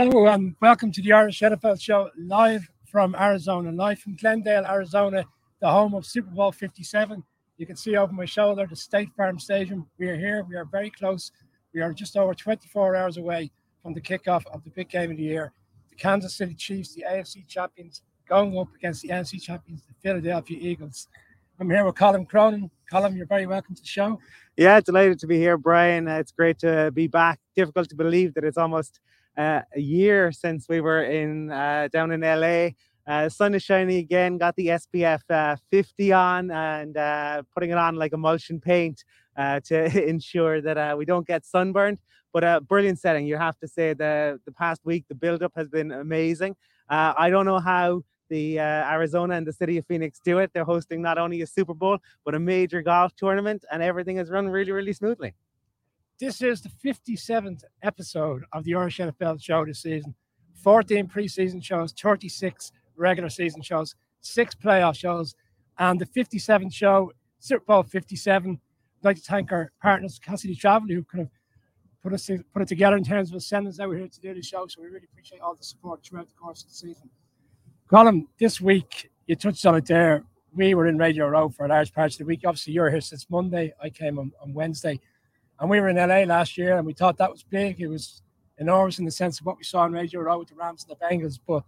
Hello and welcome to the Irish NFL show live from Arizona, live from Glendale, Arizona, the home of Super Bowl 57. You can see over my shoulder the State Farm Stadium. We are here, we are very close. We are just over 24 hours away from the kickoff of the big game of the year. The Kansas City Chiefs, the AFC champions, going up against the NFC champions, the Philadelphia Eagles. I'm here with Colin Cronin. Colin, you're very welcome to the show. Yeah, delighted to be here, Brian. It's great to be back. Difficult to believe that it's almost uh, a year since we were in uh, down in LA. Uh, sun is shining again. Got the SPF uh, 50 on and uh, putting it on like emulsion paint uh, to ensure that we don't get sunburned. But a brilliant setting. You have to say the the past week the build up has been amazing. I don't know how the Arizona and the city of Phoenix do it. They're hosting not only a Super Bowl but a major golf tournament, and everything has run really really smoothly. This is the 57th episode of the Irish NFL show this season. 14 preseason shows, 36 regular season shows, six playoff shows, and the 57th show, Super Bowl 57. I'd like to thank our partners, Cassidy Travel, who kind of put us put it together in terms of sending us out here to do the show. So we really appreciate all the support throughout the course of the season. Colin, this week you touched on it there. We were in Radio Row for a large part of the week. Obviously, you're here since Monday. I came on, on Wednesday. And we were in LA last year and we thought that was big. It was enormous in the sense of what we saw in Radio Row with the Rams and the Bengals. But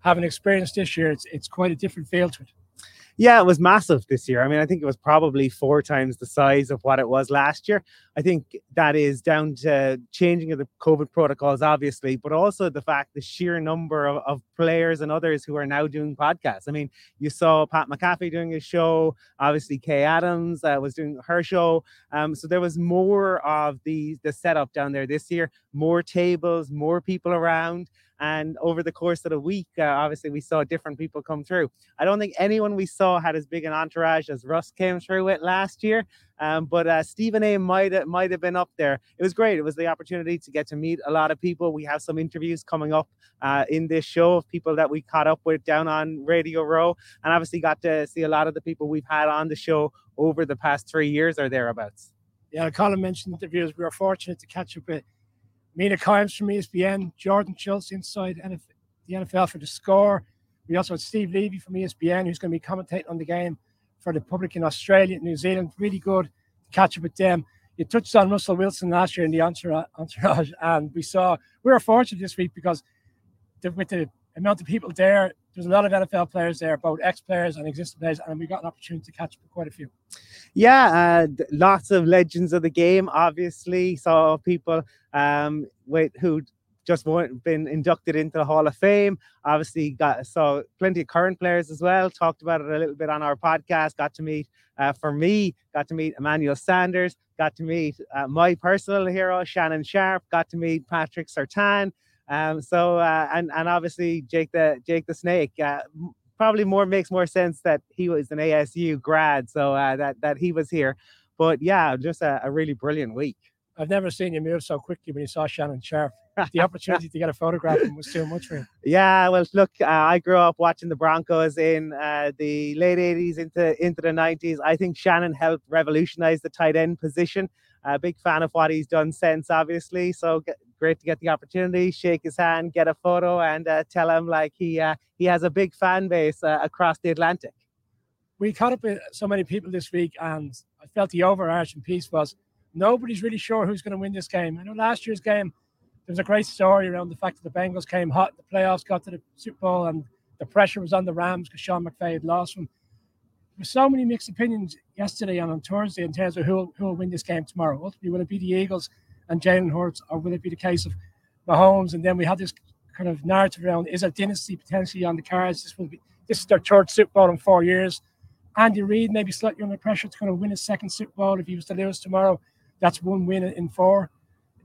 having experienced this year, it's, it's quite a different feel to it. Yeah, it was massive this year. I mean, I think it was probably four times the size of what it was last year. I think that is down to changing of the COVID protocols, obviously, but also the fact the sheer number of, of players and others who are now doing podcasts. I mean, you saw Pat McAfee doing his show, obviously Kay Adams uh, was doing her show. Um, so there was more of the the setup down there this year, more tables, more people around. And over the course of the week, uh, obviously, we saw different people come through. I don't think anyone we saw had as big an entourage as Russ came through with last year. Um, but uh, Stephen A might have, might have been up there. It was great. It was the opportunity to get to meet a lot of people. We have some interviews coming up uh, in this show of people that we caught up with down on Radio Row, and obviously got to see a lot of the people we've had on the show over the past three years or thereabouts. Yeah, Colin mentioned interviews. We were fortunate to catch up with Mina Kimes from ESPN, Jordan Schultz inside the NFL for the score. We also had Steve Levy from ESPN, who's going to be commentating on the game for the public in Australia, New Zealand. Really good catch up with them. You touched on Russell Wilson last year in the entourage, and we saw we were fortunate this week because with the amount of people there, there's a lot of NFL players there, both ex players and existing players, and we got an opportunity to catch up with quite a few. Yeah, uh, lots of legends of the game. Obviously, saw people um, with who just been inducted into the Hall of Fame. Obviously, got saw plenty of current players as well. Talked about it a little bit on our podcast. Got to meet, uh, for me, got to meet Emmanuel Sanders. Got to meet uh, my personal hero Shannon Sharpe. Got to meet Patrick Surtain. Um, so uh, and and obviously Jake the Jake the Snake. Uh, probably more makes more sense that he was an ASU grad, so uh, that that he was here. But yeah, just a, a really brilliant week. I've never seen you move so quickly when you saw Shannon Sharpe. The opportunity to get a photograph of him was too much for you. Yeah, well, look, uh, I grew up watching the Broncos in uh, the late 80s into, into the 90s. I think Shannon helped revolutionize the tight end position. A big fan of what he's done since, obviously. So get, great to get the opportunity, shake his hand, get a photo, and uh, tell him like he uh, he has a big fan base uh, across the Atlantic. We caught up with so many people this week, and I felt the overarching piece was nobody's really sure who's going to win this game. I know last year's game, there was a great story around the fact that the Bengals came hot, the playoffs got to the Super Bowl, and the pressure was on the Rams because Sean McVay had lost them. There were so many mixed opinions yesterday and on Thursday in terms of who, who will win this game tomorrow. Ultimately, will it be the Eagles and Jalen Hurts, or will it be the case of Mahomes? And then we had this kind of narrative around is a dynasty potentially on the cards? This will be this is their third Super Bowl in four years. Andy Reid maybe slightly under pressure to kind of win his second Super Bowl if he was to lose tomorrow. That's one win in four.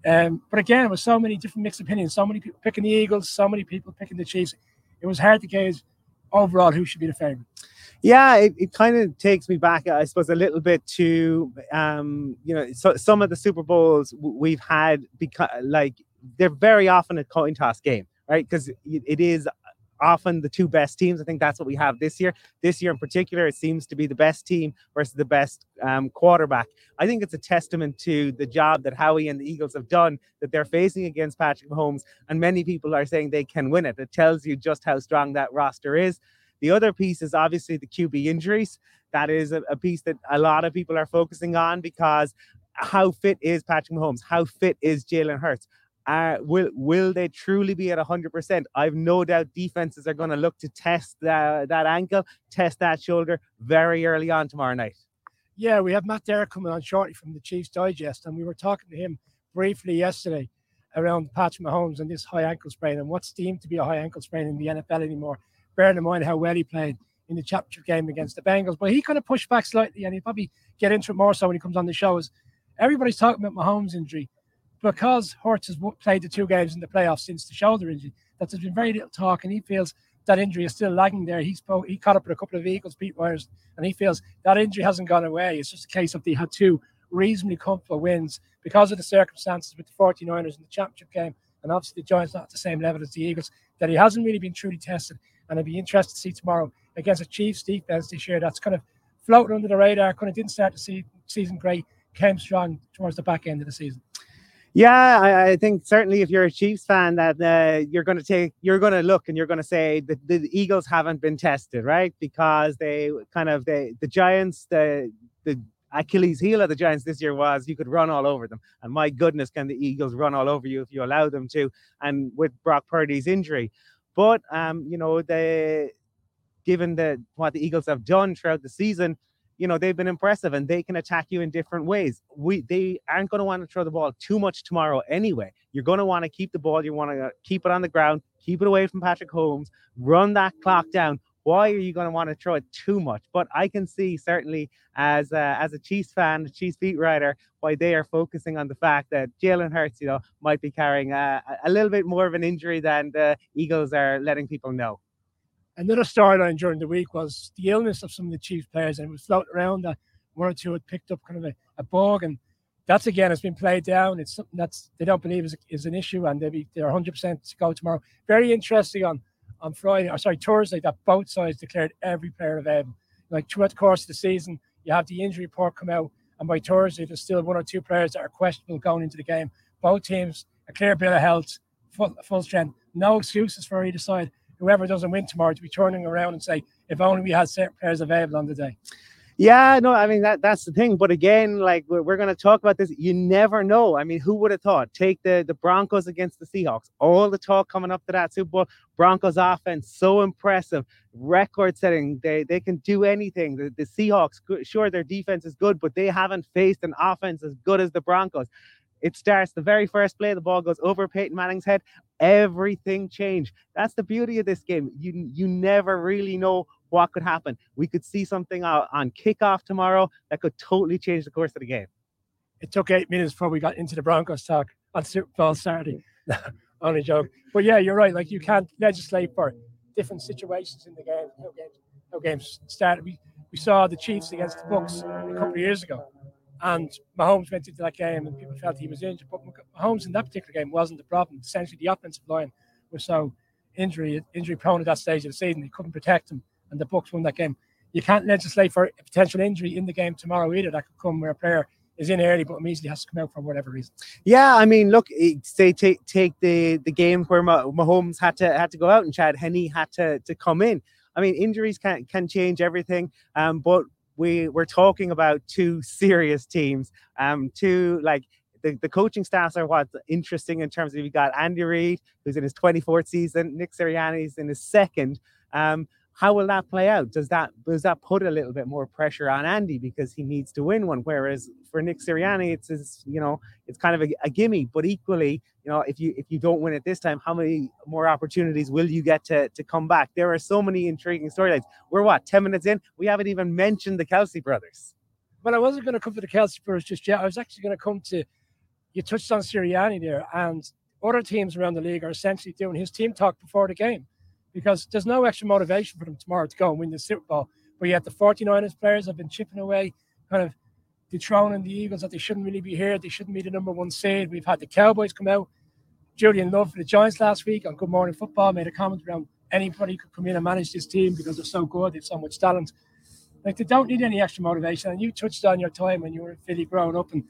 Um, but again, it was so many different mixed opinions. So many people picking the Eagles, so many people picking the Chiefs. It was hard to gauge overall who should be the favorite. Yeah, it, it kind of takes me back, I suppose, a little bit to um, you know so, some of the Super Bowls we've had because like they're very often a coin toss game, right? Because it is often the two best teams. I think that's what we have this year. This year in particular, it seems to be the best team versus the best um, quarterback. I think it's a testament to the job that Howie and the Eagles have done that they're facing against Patrick Mahomes, and many people are saying they can win it. It tells you just how strong that roster is. The other piece is obviously the QB injuries. That is a, a piece that a lot of people are focusing on because how fit is Patrick Mahomes? How fit is Jalen Hurts? Uh, will will they truly be at 100%? I've no doubt defenses are going to look to test that, that ankle, test that shoulder very early on tomorrow night. Yeah, we have Matt Derrick coming on shortly from the Chiefs Digest, and we were talking to him briefly yesterday around Patrick Mahomes and this high ankle sprain and what's deemed to be a high ankle sprain in the NFL anymore, bearing in mind how well he played in the championship game against the Bengals. But he kind of pushed back slightly, and he'll probably get into it more so when he comes on the show. Is everybody's talking about Mahomes' injury because Hurts has played the two games in the playoffs since the shoulder injury, that there's been very little talk, and he feels that injury is still lagging there. He spoke, he caught up with a couple of Eagles beat wires, and he feels that injury hasn't gone away. It's just a case of they had two reasonably comfortable wins because of the circumstances with the 49ers in the championship game, and obviously the Giants not at the same level as the Eagles, that he hasn't really been truly tested. And I'd be interested to see tomorrow against a Chiefs defense this year that's kind of floating under the radar, kind of didn't start see season great, came strong towards the back end of the season. Yeah, I, I, think certainly if you're a Chiefs fan, that uh, you're going to take, you're going to look and you're going to say that the Eagles haven't been tested, right? Because they kind of they the Giants, the the Achilles heel of the Giants this year was you could run all over them, and my goodness, can the Eagles run all over you if you allow them to? And with Brock Purdy's injury, but um, you know the given the what the Eagles have done throughout the season you know they've been impressive and they can attack you in different ways. We they aren't going to want to throw the ball too much tomorrow anyway. You're going to want to keep the ball. You want to keep it on the ground, keep it away from Patrick Holmes, run that clock down. Why are you going to want to throw it too much? But I can see certainly as a, as a Chiefs fan, a Chiefs beat writer, why they are focusing on the fact that Jalen Hurts, you know, might be carrying a, a little bit more of an injury than the Eagles are letting people know. Another storyline during the week was the illness of some of the Chiefs players, and it was floating around that one or two had picked up kind of a, a bug, and that's again has been played down. It's something that's they don't believe is, is an issue, and they be they're 100 percent to go tomorrow. Very interesting on on Friday, or sorry Thursday, that both sides declared every player available. Like throughout the course of the season, you have the injury report come out, and by Thursday there's still one or two players that are questionable going into the game. Both teams a clear bill of health, full, full strength, no excuses for either side whoever doesn't win tomorrow to be turning around and say, if only we had certain players available on the day. Yeah, no, I mean that that's the thing. But again, like we're, we're going to talk about this. You never know. I mean, who would have thought? Take the the Broncos against the Seahawks. All the talk coming up to that Super Bowl. Broncos offense so impressive, record setting. They they can do anything. The, the Seahawks, sure, their defense is good, but they haven't faced an offense as good as the Broncos. It starts the very first play, the ball goes over Peyton Manning's head. Everything changed. That's the beauty of this game. You you never really know what could happen. We could see something on kickoff tomorrow that could totally change the course of the game. It took eight minutes before we got into the Broncos talk on Super Bowl Saturday. Only joke. But yeah, you're right. Like you can't legislate for different situations in the game. How games, how games started. We we saw the Chiefs against the Bucks a couple of years ago and Mahomes went into that game and people felt he was injured. But Mahomes in that particular game wasn't the problem. Essentially, the offensive line was so injury injury prone at that stage of the season. They couldn't protect him, and the Bucks won that game. You can't legislate for a potential injury in the game tomorrow either. That could come where a player is in early, but immediately has to come out for whatever reason. Yeah, I mean, look, say take take the the game where Mahomes had to had to go out and Chad Henne had to to come in. I mean, injuries can can change everything. Um, but we we're talking about two serious teams, um, two like the, the coaching staffs are what's interesting in terms of you got Andy Reid, who's in his 24th season, Nick Sirianni's in his second. Um, how will that play out? Does that does that put a little bit more pressure on Andy because he needs to win one? Whereas for Nick Sirianni, it's his, you know it's kind of a, a gimme. But equally, you know, if you if you don't win it this time, how many more opportunities will you get to to come back? There are so many intriguing storylines. We're what ten minutes in, we haven't even mentioned the Kelce brothers. But I wasn't going to come to the Kelce brothers just yet. I was actually going to come to you touched on Sirianni there, and other teams around the league are essentially doing his team talk before the game because there's no extra motivation for them tomorrow to go and win the Super Bowl. But yet the 49ers players have been chipping away, kind of dethroning the Eagles that they shouldn't really be here. They shouldn't be the number one seed. We've had the Cowboys come out. Julian Love for the Giants last week on Good Morning Football made a comment around anybody could come in and manage this team because they're so good, they've so much talent. Like they don't need any extra motivation. And you touched on your time when you were in Philly growing up, and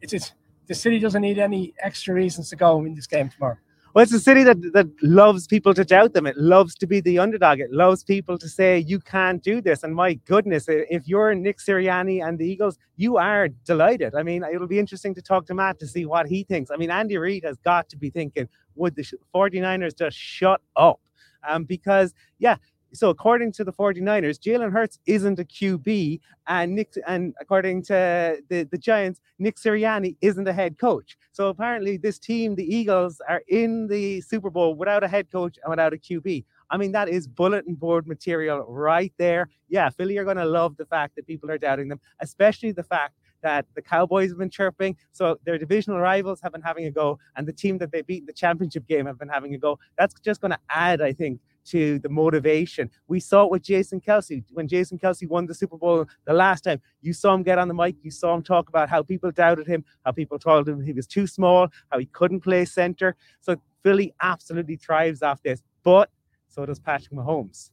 it's, it's the city doesn't need any extra reasons to go in this game tomorrow. Well, it's a city that, that loves people to doubt them. It loves to be the underdog. It loves people to say, you can't do this. And my goodness, if you're Nick Sirianni and the Eagles, you are delighted. I mean, it'll be interesting to talk to Matt to see what he thinks. I mean, Andy Reid has got to be thinking, would the 49ers just shut up? Um, because, yeah, so according to the 49ers, Jalen Hurts isn't a QB, and Nick and according to the, the Giants, Nick Sirianni isn't a head coach. So apparently, this team, the Eagles, are in the Super Bowl without a head coach and without a QB. I mean, that is bulletin board material right there. Yeah, Philly are going to love the fact that people are doubting them, especially the fact that the Cowboys have been chirping. So their divisional rivals have been having a go, and the team that they beat in the championship game have been having a go. That's just going to add, I think, to the motivation. We saw it with Jason Kelce. when Jason Kelce won the Super Bowl the last time. You saw him get on the mic, you saw him talk about how people doubted him, how people told him he was too small, how he couldn't play center. So Philly absolutely thrives off this, but so does Patrick Mahomes.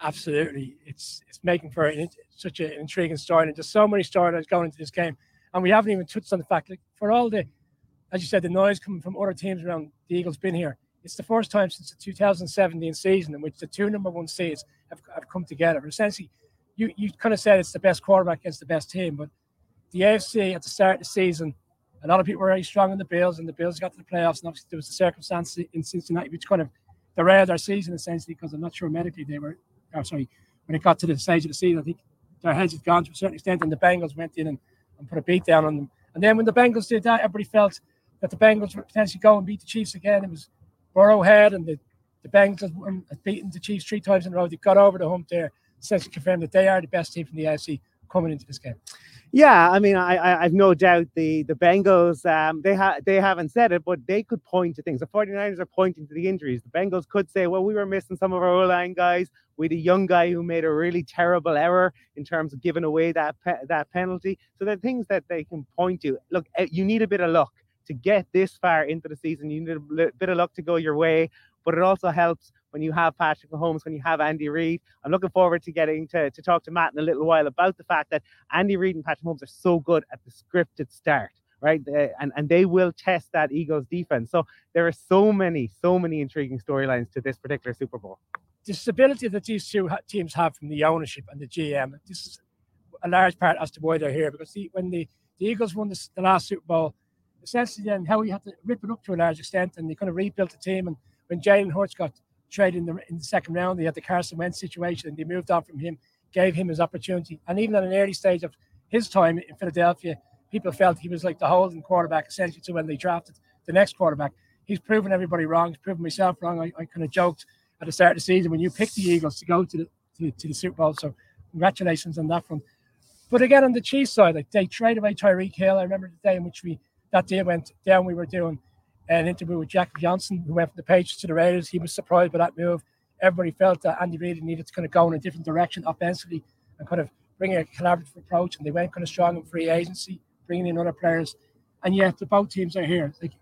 Absolutely, it's it's making for an, such an intriguing story, and there's so many storylines going into this game, and we haven't even touched on the fact that for all the, as you said, the noise coming from other teams around the Eagles been here it's the first time since the 2017 season in which the two number one seeds have, have come together. Essentially, you, you kind of said it's the best quarterback against the best team, but the AFC at the start of the season, a lot of people were very strong in the Bills, and the Bills got to the playoffs, and obviously there was a circumstance in Cincinnati which kind of derailed their season essentially because I'm not sure medically they were, oh, sorry, when it got to the stage of the season, I think their heads had gone to a certain extent, and the Bengals went in and, and put a beat down on them. And then when the Bengals did that, everybody felt that the Bengals would potentially go and beat the Chiefs again. It was Burrowhead and the, the Bengals have beaten the Chiefs three times in a row. They got over the hump there, essentially confirmed that they are the best team from the AFC coming into this game. Yeah, I mean, I, I have no doubt the the Bengals um, they ha- they haven't said it, but they could point to things. The 49ers are pointing to the injuries. The Bengals could say, well, we were missing some of our O-line guys. We had a young guy who made a really terrible error in terms of giving away that pe- that penalty. So there are things that they can point to. Look, eh, you need a bit of luck to get this far into the season. You need a bit of luck to go your way, but it also helps when you have Patrick Mahomes, when you have Andy Reid. I'm looking forward to getting to, to talk to Matt in a little while about the fact that Andy Reid and Patrick Mahomes are so good at the scripted start. Right, and and they will test that Eagles defense. So there are so many, so many intriguing storylines to this particular Super Bowl. The stability that these two teams have from the ownership and the GM, this is a large part as to why they're here. Because the, when the, the Eagles won this, the last Super Bowl, essentially then Howie had to rip it up to a large extent and they kind of rebuilt the team. And when Jalen Hurts got traded in the, in the second round, they had the Carson Wentz situation and they moved on from him, gave him his opportunity. And even at an early stage of his time in Philadelphia, people felt he was like the holding quarterback essentially to when they drafted the next quarterback. He's proven everybody wrong. He's proven myself wrong. I, I kind of joked at the start of the season when you picked the Eagles to go to the to, to the Super Bowl. So congratulations on that one. But again, on the Chiefs side, like they traded away Tyreek Hill. I remember the day in which we that day went down, we were doing an interview with Jack Johnson, who went from the Patriots to the Raiders. He was surprised by that move. Everybody felt that Andy Reid needed to kind of go in a different direction offensively and kind of bring a collaborative approach. And they went kind of strong in free agency, bringing in other players. And yet, the both teams are here. Like,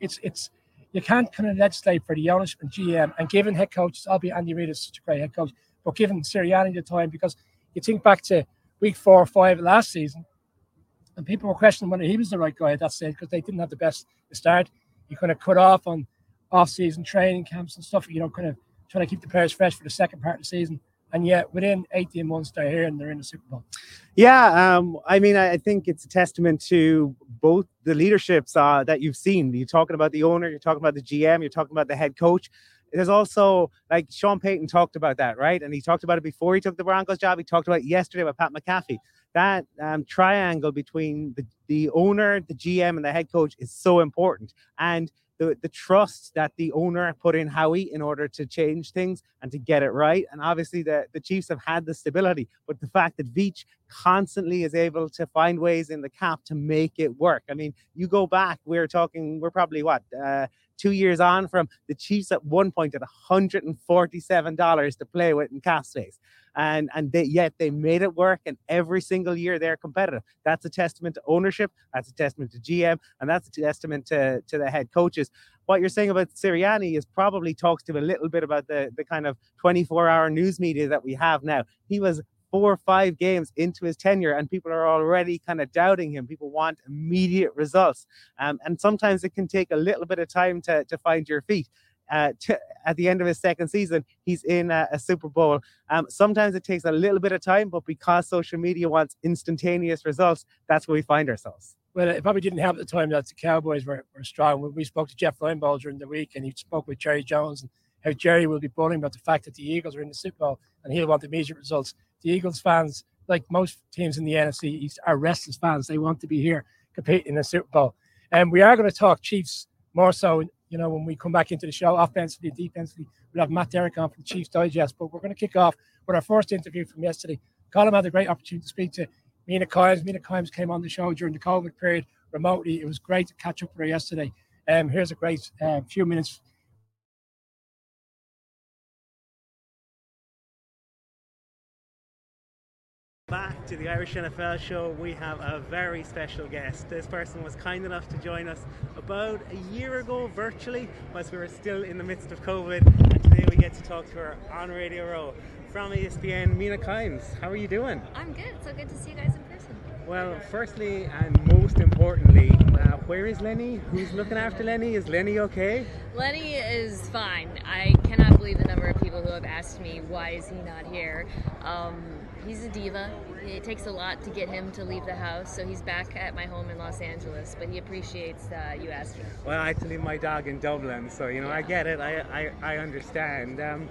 it's it's you can't kind of legislate for the ownership and GM. And given head coaches, I'll be Andy Reid is such a great head coach, but given Sirianni the time, because you think back to week four or five last season, and people were questioning whether he was the right guy at that stage because they didn't have the best start. He kind of cut off on off-season training camps and stuff. You know, kind of trying to keep the players fresh for the second part of the season. And yet, within 18 months, they're here and they're in the Super Bowl. Yeah, um, I mean, I think it's a testament to both the leaderships uh, that you've seen. You're talking about the owner, you're talking about the GM, you're talking about the head coach there's also like Sean Payton talked about that, right? And he talked about it before he took the Broncos job. He talked about yesterday about Pat McAfee. That um, triangle between the, the owner, the GM, and the head coach is so important. And the, the trust that the owner put in Howie in order to change things and to get it right. And obviously, the, the Chiefs have had the stability, but the fact that Veach constantly is able to find ways in the cap to make it work. I mean, you go back, we're talking, we're probably what, uh, two years on from the Chiefs at one point at $147 to play with in cap space. And and they, yet they made it work and every single year they're competitive. That's a testament to ownership. That's a testament to gm and that's a testament to, to the head coaches. What you're saying about Sirianni is probably talks to a little bit about the the kind of 24 hour news media that we have now. He was four or five games into his tenure and people are already kind of doubting him people want immediate results um, and sometimes it can take a little bit of time to, to find your feet uh, to, at the end of his second season, he's in a, a Super Bowl. Um, sometimes it takes a little bit of time, but because social media wants instantaneous results, that's where we find ourselves. Well, it probably didn't help the time that the Cowboys were, were strong. We, we spoke to Jeff Linebaugh during the week, and he spoke with Jerry Jones and how Jerry will be bullying about the fact that the Eagles are in the Super Bowl and he'll want immediate results. The Eagles fans, like most teams in the NFC East, are restless fans. They want to be here competing in the Super Bowl. And we are going to talk Chiefs more so you know, when we come back into the show, offensively defensively, we'll have Matt Derrick on from Chiefs Digest. But we're going to kick off with our first interview from yesterday. Colin had a great opportunity to speak to Mina Kimes. Mina Kimes came on the show during the COVID period remotely. It was great to catch up with her yesterday. Um, here's a great uh, few minutes back to the Irish NFL show. We have a very special guest. This person was kind enough to join us about a year ago virtually, whilst we were still in the midst of COVID. And today we get to talk to her on Radio Row from ESPN, Mina Kimes. How are you doing? I'm good. So good to see you guys in person. Well, firstly and most importantly, uh, where is Lenny? Who's looking after Lenny? Is Lenny okay? Lenny is fine. I cannot believe the number of people who have asked me why is he not here. Um, he's a diva. It takes a lot to get him to leave the house, so he's back at my home in Los Angeles. But he appreciates uh, you asking. Well, I had to leave my dog in Dublin, so you know yeah. I get it. I I, I understand. Um,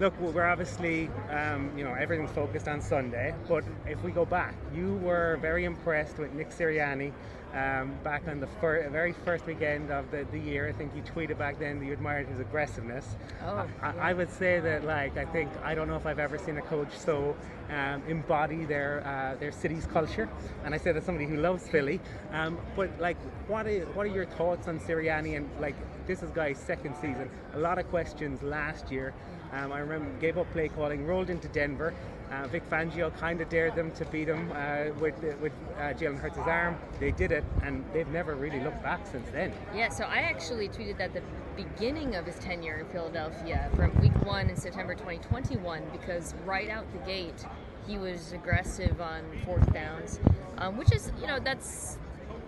look, we're obviously, um, you know, everything's focused on Sunday. But if we go back, you were very impressed with Nick Sirianni um, back on the fir- very first weekend of the, the year. I think you tweeted back then that you admired his aggressiveness. Oh, I, I, would say that, like, I think I don't know if I've ever seen a coach so um, embody their uh, their city's culture. And I say that somebody who loves Philly. Um, but like, what are what are your thoughts on Sirianni and like this is guy's second season? A lot of questions last year. Um, I remember gave up play calling, rolled into Denver. Uh, Vic Fangio kind of dared them to beat him uh, with with uh, Jalen Hurts' arm. They did it, and they've never really looked back since then. Yeah, so I actually tweeted that the beginning of his tenure in Philadelphia from week one in September 2021 because right out the gate he was aggressive on fourth downs, um, which is you know that's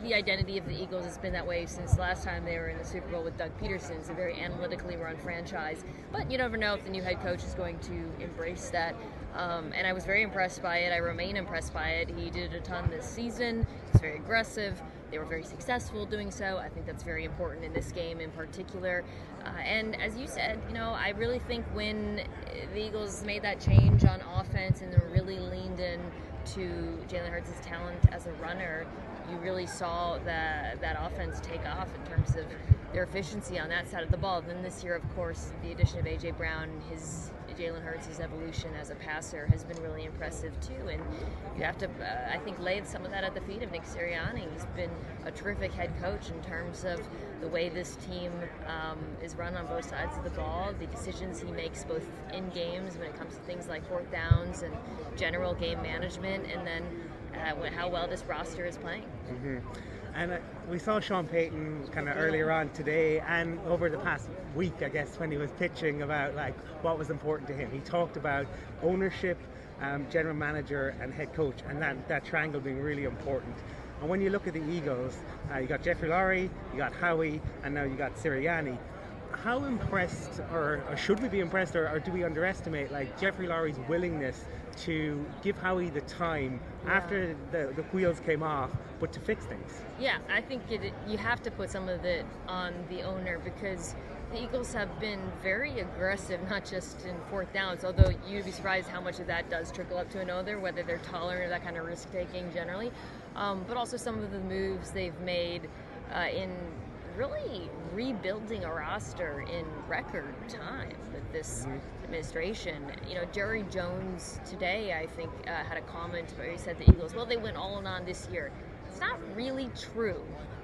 the identity of the Eagles has been that way since last time they were in the Super Bowl with Doug Pederson. It's a very analytically run franchise, but you never know if the new head coach is going to embrace that. Um, and I was very impressed by it. I remain impressed by it. He did a ton this season. He's very aggressive. They were very successful doing so. I think that's very important in this game in particular. Uh, and as you said, you know, I really think when the Eagles made that change on offense and they really leaned in to Jalen Hurts' talent as a runner, you really saw that that offense take off in terms of their efficiency on that side of the ball. Then this year, of course, the addition of AJ Brown, his Jalen Hurts' evolution as a passer has been really impressive too. And you have to, uh, I think, lay some of that at the feet of Nick Sirianni. He's been a terrific head coach in terms of the way this team um, is run on both sides of the ball, the decisions he makes both in games when it comes to things like fourth downs and general game management, and then uh, how well this roster is playing. Mm-hmm. And uh, we saw Sean Payton kind of earlier on today and over the past week, I guess, when he was pitching about like what was important to him. He talked about ownership, um, general manager, and head coach, and that, that triangle being really important. And when you look at the Eagles, uh, you got Jeffrey Lurie, you got Howie, and now you got Sirianni how impressed, or, or, should we be impressed, or, or, do we underestimate like Jeffrey Lurie's willingness to give Howie the time yeah. after the, the wheels came off, but to fix things? Yeah, I think it, you have to put some of it on the owner because the Eagles have been very aggressive, not just in fourth downs, although you'd be surprised how much of that does trickle up to another, whether they're tolerant of that kind of risk taking generally, um, but also some of the moves they've made uh, in really rebuilding a roster in record time with this mm-hmm. Administration. You know, Jerry Jones today, I think, uh, had a comment where he said the Eagles, well, they went all in on this year. It's not really true.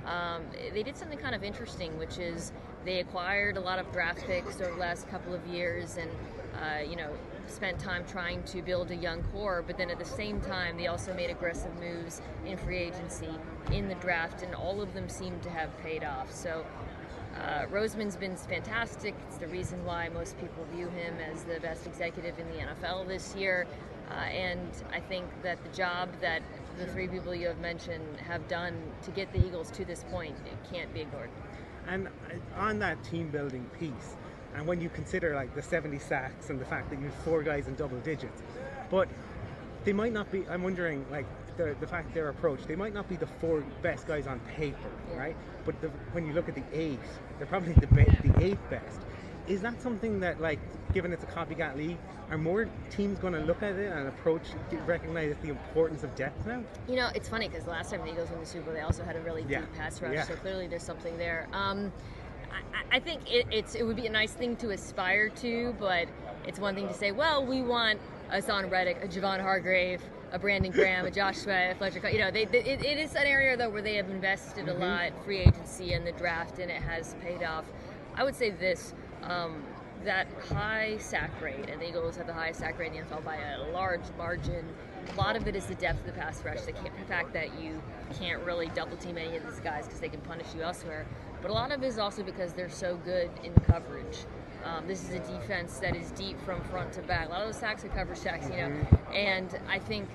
Um, they did something kind of interesting, which is they acquired a lot of draft picks over the last couple of years, and uh, you know spent time trying to build a young core. But then at the same time, they also made aggressive moves in free agency, in the draft, and all of them seem to have paid off. So. Uh, Roseman's been fantastic. It's the reason why most people view him as the best executive in the NFL this year. Uh, and I think that the job that the three people you have mentioned have done to get the Eagles to this point it can't be ignored. And uh, on that team building piece, and when you consider like the 70 sacks and the fact that you have four guys in double digits, but they might not be. I'm wondering, like the, the fact their approach, they might not be the four best guys on paper, right? But the, when you look at the eight, they're probably the the eighth best. Is that something that, like, given it's a copycat league, are more teams going to look at it and approach, recognize the importance of depth now? You know, it's funny because the last time the Eagles won the Super Bowl, they also had a really Yeah. deep pass rush. Yeah. So clearly, there's something there. Um, I, I think it, it's it would be a nice thing to aspire to, but it's one thing to say, well, we want a Son Reddick, a Javon Hargrave, a Brandon Graham, a Josh a Fletcher. You know, they, they, it, it is an area though where they have invested a lot, free agency and the draft, and it has paid off. I would say this. Um, that high sack rate, and the Eagles have the highest sack rate in the NFL by a large margin. A lot of it is the depth of the pass rush, the, the fact that you can't really double team any of these guys because they can punish you elsewhere. But a lot of it is also because they're so good in coverage. Um, this is a defense that is deep from front to back. A lot of those sacks are cover sacks, you know. And I think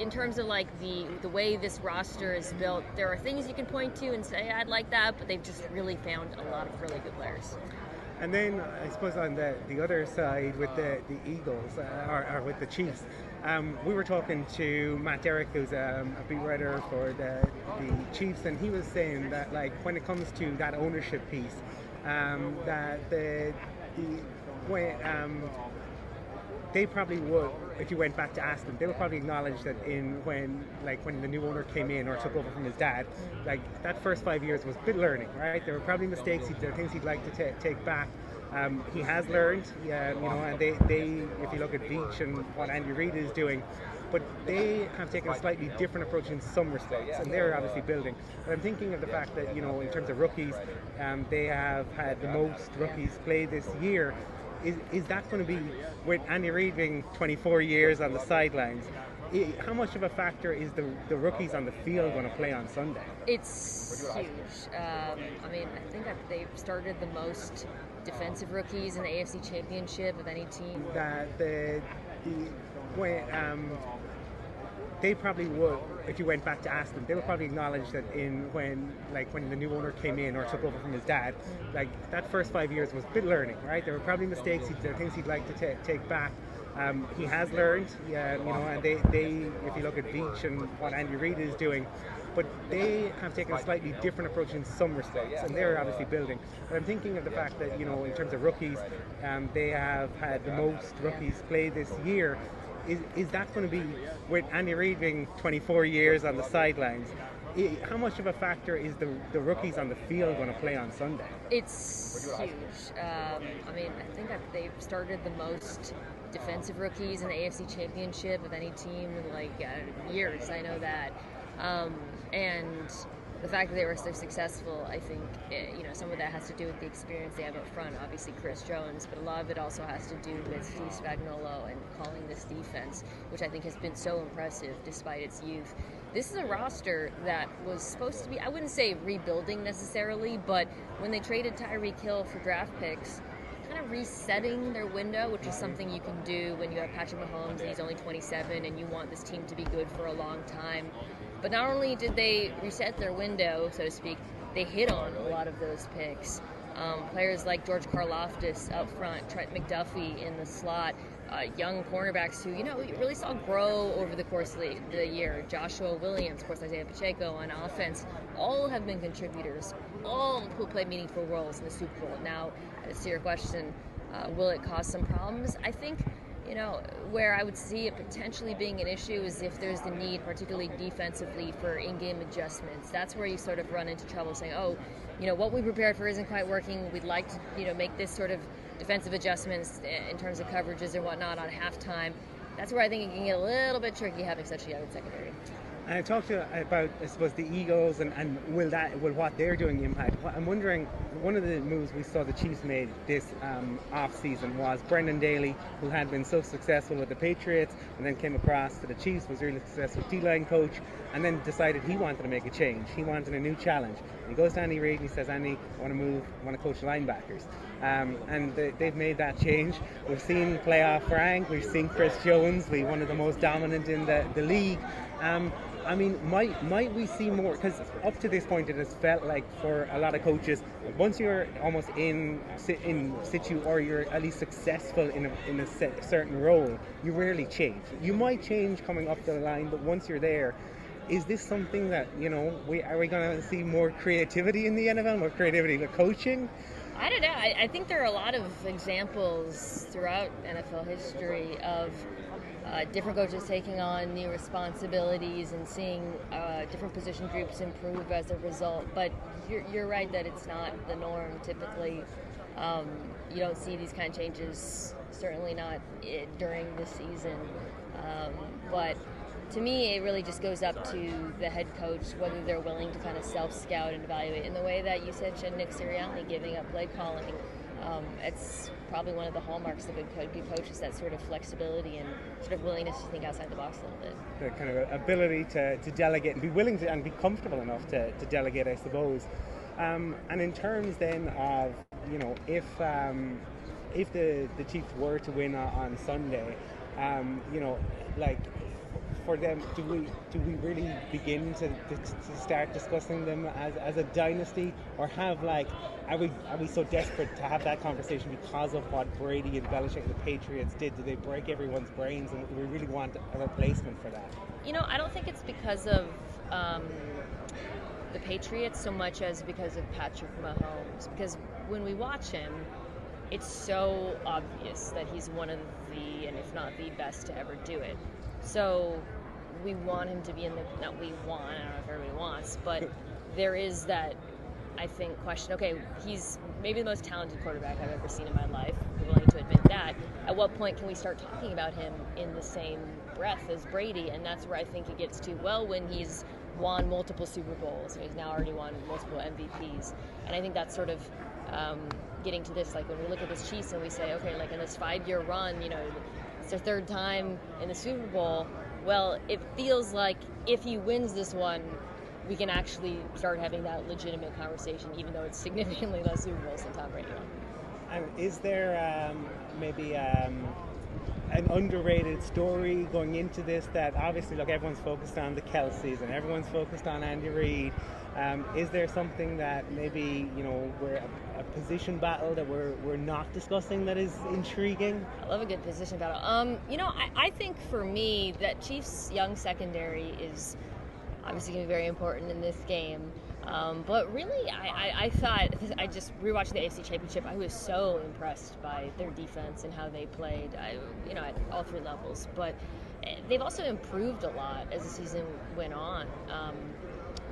in terms of like the the way this roster is built, there are things you can point to and say I'd like that, but they've just really found a lot of really good players. And then I suppose on the, the other side with the, the Eagles uh, or, or with the Chiefs, um, we were talking to Matt Derrick, who's um, a beat writer for the, the Chiefs, and he was saying that like when it comes to that ownership piece, um, that the, the when um, they probably would, if you went back to ask them, they would probably acknowledge that in when like when the new owner came in or took over from his dad, like that first five years was bit learning, right? There were probably mistakes, there are things he'd like to ta- take back. Um, he has learned, yeah, you know, and they, they, if you look at Veach and what Andy Reid is doing, but they have taken a slightly different approach in some respects, and they're obviously building. But I'm thinking of the fact that, you know, in terms of rookies, um, they have had the most rookies play this year. Is, is that going to be with Andy Reid being 24 years on the sidelines? How much of a factor is the, the rookies on the field going to play on Sunday? It's huge. Um, I mean, I think they've started the most defensive rookies in the AFC Championship of any team. That the, the when um, they probably would, if you went back to ask them, they would probably acknowledge that in when like when the new owner came in or took over from his dad, like that first five years was a bit learning, right? There were probably mistakes, there are things he'd like to ta- take back. Um, he has learned, yeah, you know, and they, they, if you look at Veach and what Andy Reid is doing, but they have taken a slightly different approach in some respects, and they're obviously building. But I'm thinking of the fact that, you know, in terms of rookies, um, they have had the most rookies play this year. Is, is that going to be, with Andy Reid being 24 years on the sidelines, how much of a factor is the, the rookies on the field going to play on Sunday? It's huge. Um, I mean, I think they've started the most defensive rookies in the AFC Championship of any team in like uh, years. I know that, um, and the fact that they were so successful, I think, eh, you know, some of that has to do with the experience they have up front. Obviously, Chris Jones, but a lot of it also has to do with Steve Spagnuolo and calling this defense, which I think has been so impressive despite its youth. This is a roster that was supposed to be, I wouldn't say rebuilding necessarily, but when they traded Tyreek Hill for draft picks, kind of resetting their window, which is something you can do when you have Patrick Mahomes and he's only 27 and you want this team to be good for a long time. But not only did they reset their window, so to speak, they hit on a lot of those picks. Um, players like George Karlaftis up front, Trent McDuffie in the slot, uh, young cornerbacks who, you know, you really saw grow over the course of the, year. Joshua Williams, of course, Isaiah Pacheco on offense, all have been contributors, all who played meaningful roles in the Super Bowl. Now, to your question, uh, will it cause some problems? I think, you know, where I would see it potentially being an issue is if there's the need, particularly defensively, for in-game adjustments. That's where you sort of run into trouble saying, oh, you know, what we prepared for isn't quite working. We'd like to, you know, make this sort of defensive adjustments in terms of coverages and whatnot on halftime. That's where I think it can get a little bit tricky having such a young secondary. And I talked about, I suppose, the Eagles and, and will that will what they're doing impact. I'm wondering, one of the moves we saw the Chiefs made this um, off season was Brendan Daly, who had been so successful with the Patriots and then came across to the Chiefs, was really successful D-line coach, and then decided he wanted to make a change. He wanted a new challenge. He goes to Andy Reid and he says, Andy, I want to move, I want to coach linebackers. Um, and they, have made that change. We've seen playoff Frank, we've seen Chris Jones, be one of the most dominant in the, the league. Um, I mean, might might we see more? Because up to this point, it has felt like for a lot of coaches, once you're almost in in situ or you're at least successful in a, in a certain role, you rarely change. You might change coming up the line, but once you're there, is this something that you know? We are we going to see more creativity in the NFL, more creativity the coaching? I don't know. I, I think there are a lot of examples throughout NFL history of uh, different coaches taking on new responsibilities and seeing uh, different position groups improve as a result. But you're, you're right that it's not the norm. Typically, um, you don't see these kind of changes, certainly not it, during the season. Um, but to me, it really just goes up to the head coach whether they're willing to kind of self scout and evaluate in the way that you said, Nick Sirianni giving up play calling. Um, it's probably one of the hallmarks of a good coach is that sort of flexibility and sort of willingness to think outside the box a little bit. The kind of ability to, to delegate and be willing to and be comfortable enough to, to delegate, I suppose. Um, and in terms then of, you know, if um, if the, the Chiefs were to win on Sunday, um, you know, like for them, do we do we really begin to, to, to, start discussing them as, as a dynasty, or have like are we are we so desperate to have that conversation because of what Brady and Belichick and the Patriots did? Do they break everyone's brains, and we really want a replacement for that? You know, I don't think it's because of. Um, the Patriots so much as because of Patrick Mahomes. Because when we watch him, it's so obvious that he's one of the, and if not the best to ever do it. So we want him to be in the not we want I don't know if everybody wants, but there is that I think question. Okay, he's maybe the most talented quarterback I've ever seen in my life. I'm willing to admit that. At what point can we start talking about him in the same breath as Brady? And that's where I think it gets to well when he's won multiple Super Bowls. He's now already won multiple MVPs, and I think that's sort of um, getting to this. Like when we look at this Chiefs and we say, okay, like in this five-year run, you know, it's their third time in the Super Bowl well, it feels like if he wins this one, we can actually start having that legitimate conversation, even though it's significantly less Super Bowls than Tom Brady won. And is there um, maybe um, an underrated story going into this that obviously, look, everyone's focused on the Kelces and everyone's focused on Andy Reid. Um, is there something that maybe you know we're a, a, position battle that we're, we're not discussing that is intriguing? I love a good position battle. Um, you know, I, I think for me that Chiefs young secondary is obviously going to be very important in this game. Um, but really, I, I, I, thought I just rewatched the AFC Championship. I was so impressed by their defense and how they played. I, you know, at all three levels. But eh, they've also improved a lot as the season went on. Um,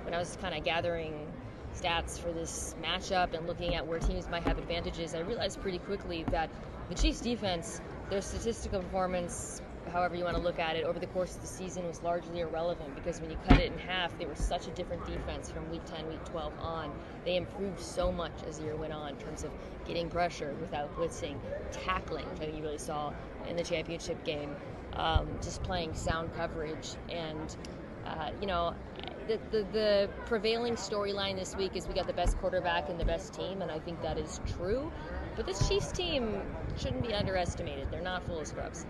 when I was kind of gathering stats for this matchup and looking at where teams might have advantages, I realized pretty quickly that the Chiefs' defense, their statistical performance, however you want to look at it, over the course of the season was largely irrelevant because when you cut it in half, they were such a different defense from week 10, week 12 on. They improved so much as the year went on in terms of getting pressure without blitzing, tackling, which I think you really saw in the championship game, um, just playing sound coverage. And, uh, you know, the, the, the prevailing storyline this week is we got the best quarterback and the best team, and I think that is true. But this Chiefs team shouldn't be underestimated. They're not full of scrubs.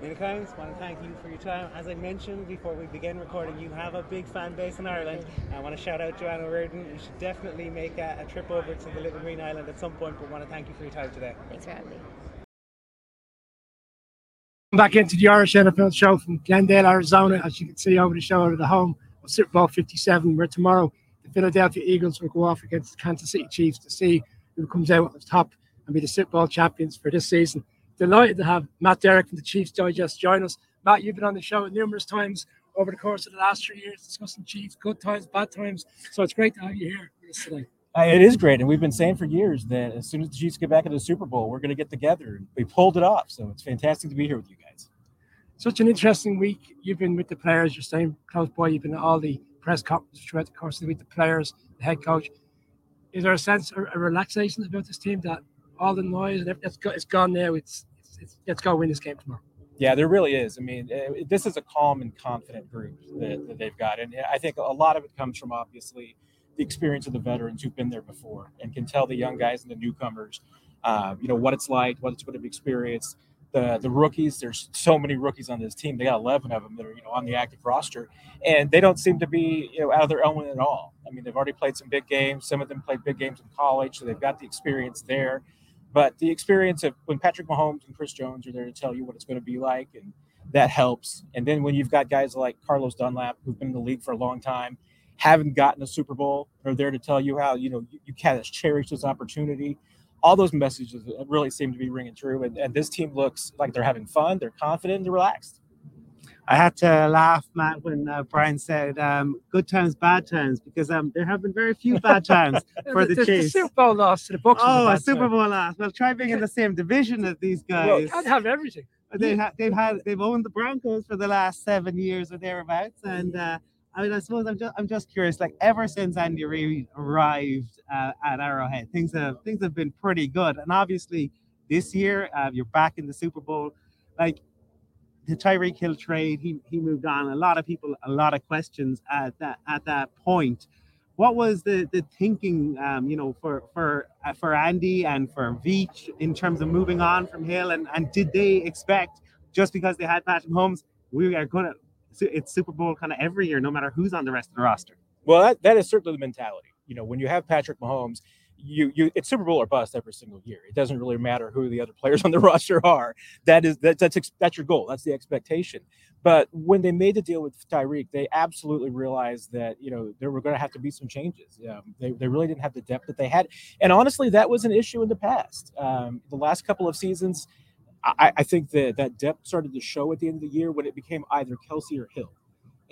Mina Collins, want to thank you for your time. As I mentioned before we begin recording, you have a big fan base in Ireland. I want to shout out Joanna Reardon. You should definitely make a, a trip over to the Little Green Island at some point, but want to thank you for your time today. Thanks for having me. Back into the Irish NFL show from Glendale, Arizona. As you can see over the show over the home Super Bowl 57, where tomorrow the Philadelphia Eagles will go off against the Kansas City Chiefs to see who comes out on top and be the Super Bowl champions for this season. Delighted to have Matt Derrick from the Chiefs Digest join us. Matt, you've been on the show numerous times over the course of the last three years discussing Chiefs, good times, bad times. So it's great to have you here with us today. Uh, it is great, and we've been saying for years that as soon as the Chiefs get back into the Super Bowl, we're going to get together. We pulled it off, so it's fantastic to be here with you guys. Such an interesting week. You've been with the players. You're staying close by. You've been at all the press conferences throughout the course of the week. The players, the head coach. Is there a sense, of a relaxation about this team that all the noise, it's, it's gone now. It's, it's, it's let's go win this game tomorrow. Yeah, there really is. I mean, eh, this is a calm and confident group that, that, they've got, and I think a lot of it comes from obviously the experience of the veterans who've been there before and can tell the young guys and the newcomers, uh, you know, what it's like, what it's going to experience. The the rookies, there's so many rookies on this team. They got 11 of them that are you know on the active roster, and they don't seem to be you know out of their element at all. I mean, they've already played some big games. Some of them played big games in college, so they've got the experience there. But the experience of when Patrick Mahomes and Chris Jones are there to tell you what it's going to be like, and that helps. And then when you've got guys like Carlos Dunlap, who've been in the league for a long time, haven't gotten a Super Bowl, are there to tell you how you know you, you can't cherish this opportunity. All those messages really seem to be ringing true, and, and this team looks like they're having fun, they're confident, they're relaxed. I had to laugh, Matt, when uh, Brian said um, "good times, bad times" because um, there have been very few bad times for the, the Chiefs. The Super Bowl loss to the Bucs. Oh, a, a Super Bowl loss. Well, try being in the same division as these guys. Well, can't have everything. They ha- they've had they've owned the Broncos for the last seven years or thereabouts, and uh, I mean, I suppose I'm just I'm just curious. Like ever since Andy Reid arrived uh, at Arrowhead, things have things have been pretty good, and obviously this year uh, you're back in the Super Bowl. Like the Tyreek Hill trade, he he moved on. A lot of people, a lot of questions at that at that point. What was the the thinking, um, you know, for for uh, for Andy and for Veach in terms of moving on from Hill, and and did they expect just because they had Patrick Mahomes, we are to it's Super Bowl kind of every year, no matter who's on the rest of the roster. Well, that, that is certainly the mentality. You know, when you have Patrick Mahomes, you you it's Super Bowl or bust every single year. It doesn't really matter who the other players on the roster are. That is that, that's that's your goal. That's the expectation. But when they made the deal with Tyreek, they absolutely realized that you know there were going to have to be some changes. Um, they they really didn't have the depth that they had, and honestly, that was an issue in the past. Um, the last couple of seasons, I, I think that that depth started to show at the end of the year when it became either Kelce or Hill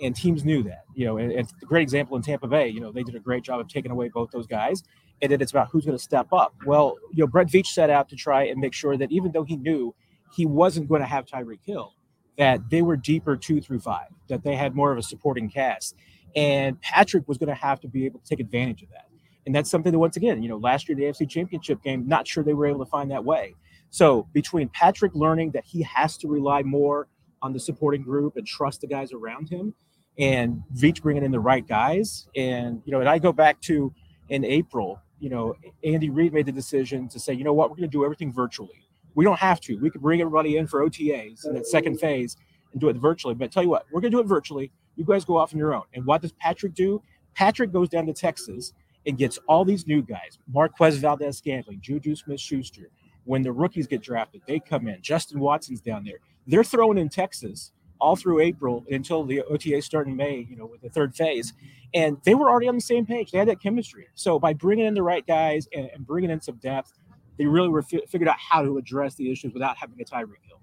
and teams knew that. You know, and, it's a great example in Tampa Bay. You know, they did a great job of taking away both those guys, and then it's about who's going to step up. Well, you know, Brett Veach set out to try and make sure that even though he knew he wasn't going to have Tyreek Hill, that they were deeper two through five, that they had more of a supporting cast, and Patrick was going to have to be able to take advantage of that. And that's something that, once again, you know, last year the AFC Championship game, not sure they were able to find that way. So between Patrick learning that he has to rely more on the supporting group and trust the guys around him, and Veach bringing in the right guys. And, you know, and I go back to in April, you know, Andy Reid made the decision to say, you know what, we're going to do everything virtually. We don't have to. We could bring everybody in for OTAs in that second phase and do it virtually. But tell you what, we're going to do it virtually. You guys go off on your own. And what does Patrick do? Patrick goes down to Texas and gets all these new guys Marquez Valdes Scantling, Juju Smith Schuster. When the rookies get drafted, they come in. Justin Watson's down there. They're throwing in Texas all through April until the OTA start in May, you know, with the third phase. And they were already on the same page. They had that chemistry. So by bringing in the right guys and, and bringing in some depth, they really were fi- figured out how to address the issues without having a Tyreek Hill.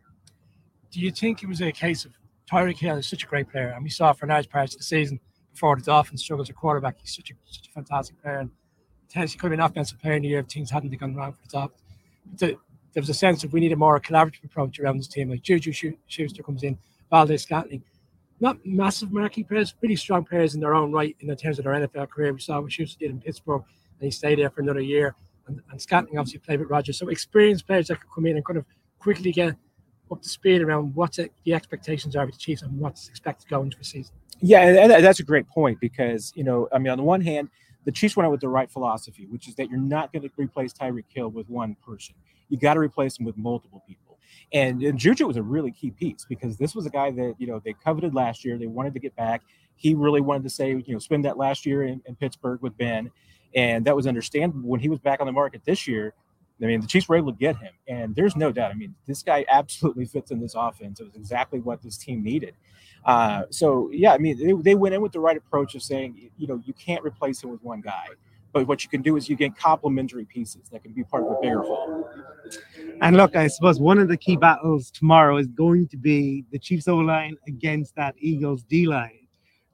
Do you think it was a case of Tyreek Hill is such a great player, and we saw for large parts of the season before the Dolphins struggled as a quarterback. He's such a such a fantastic player, and Tennessee could have been an offensive player in the year if things hadn't gone wrong for the top. The, there was a sense of we need a more collaborative approach around this team. Like Juju Schuster comes in, Valdes Scantling. Not massive marquee players, pretty strong players in their own right in terms of their NFL career. We saw what Schuster did in Pittsburgh, and he stayed there for another year. And, and Scantling obviously played with Rodgers, So experienced players that could come in and kind of quickly get up to speed around what the expectations are of the Chiefs and what's expected going into the season. Yeah, and that's a great point because, you know, I mean, on the one hand, the Chiefs went out with the right philosophy, which is that you're not going to replace Tyreek Hill with one person. You got to replace him with multiple people. And, and Juju was a really key piece because this was a guy that, you know, they coveted last year. They wanted to get back. He really wanted to say, you know, spend that last year in, in Pittsburgh with Ben. And that was understandable when he was back on the market this year. I mean, the Chiefs were able to get him. And there's no doubt. I mean, this guy absolutely fits in this offense. It was exactly what this team needed. Uh, so, yeah, I mean, they, they went in with the right approach of saying, you know, you can't replace him with one guy. But what you can do is you get complementary pieces that can be part of a bigger whole. And look, I suppose one of the key battles tomorrow is going to be the Chiefs O line against that Eagles D line.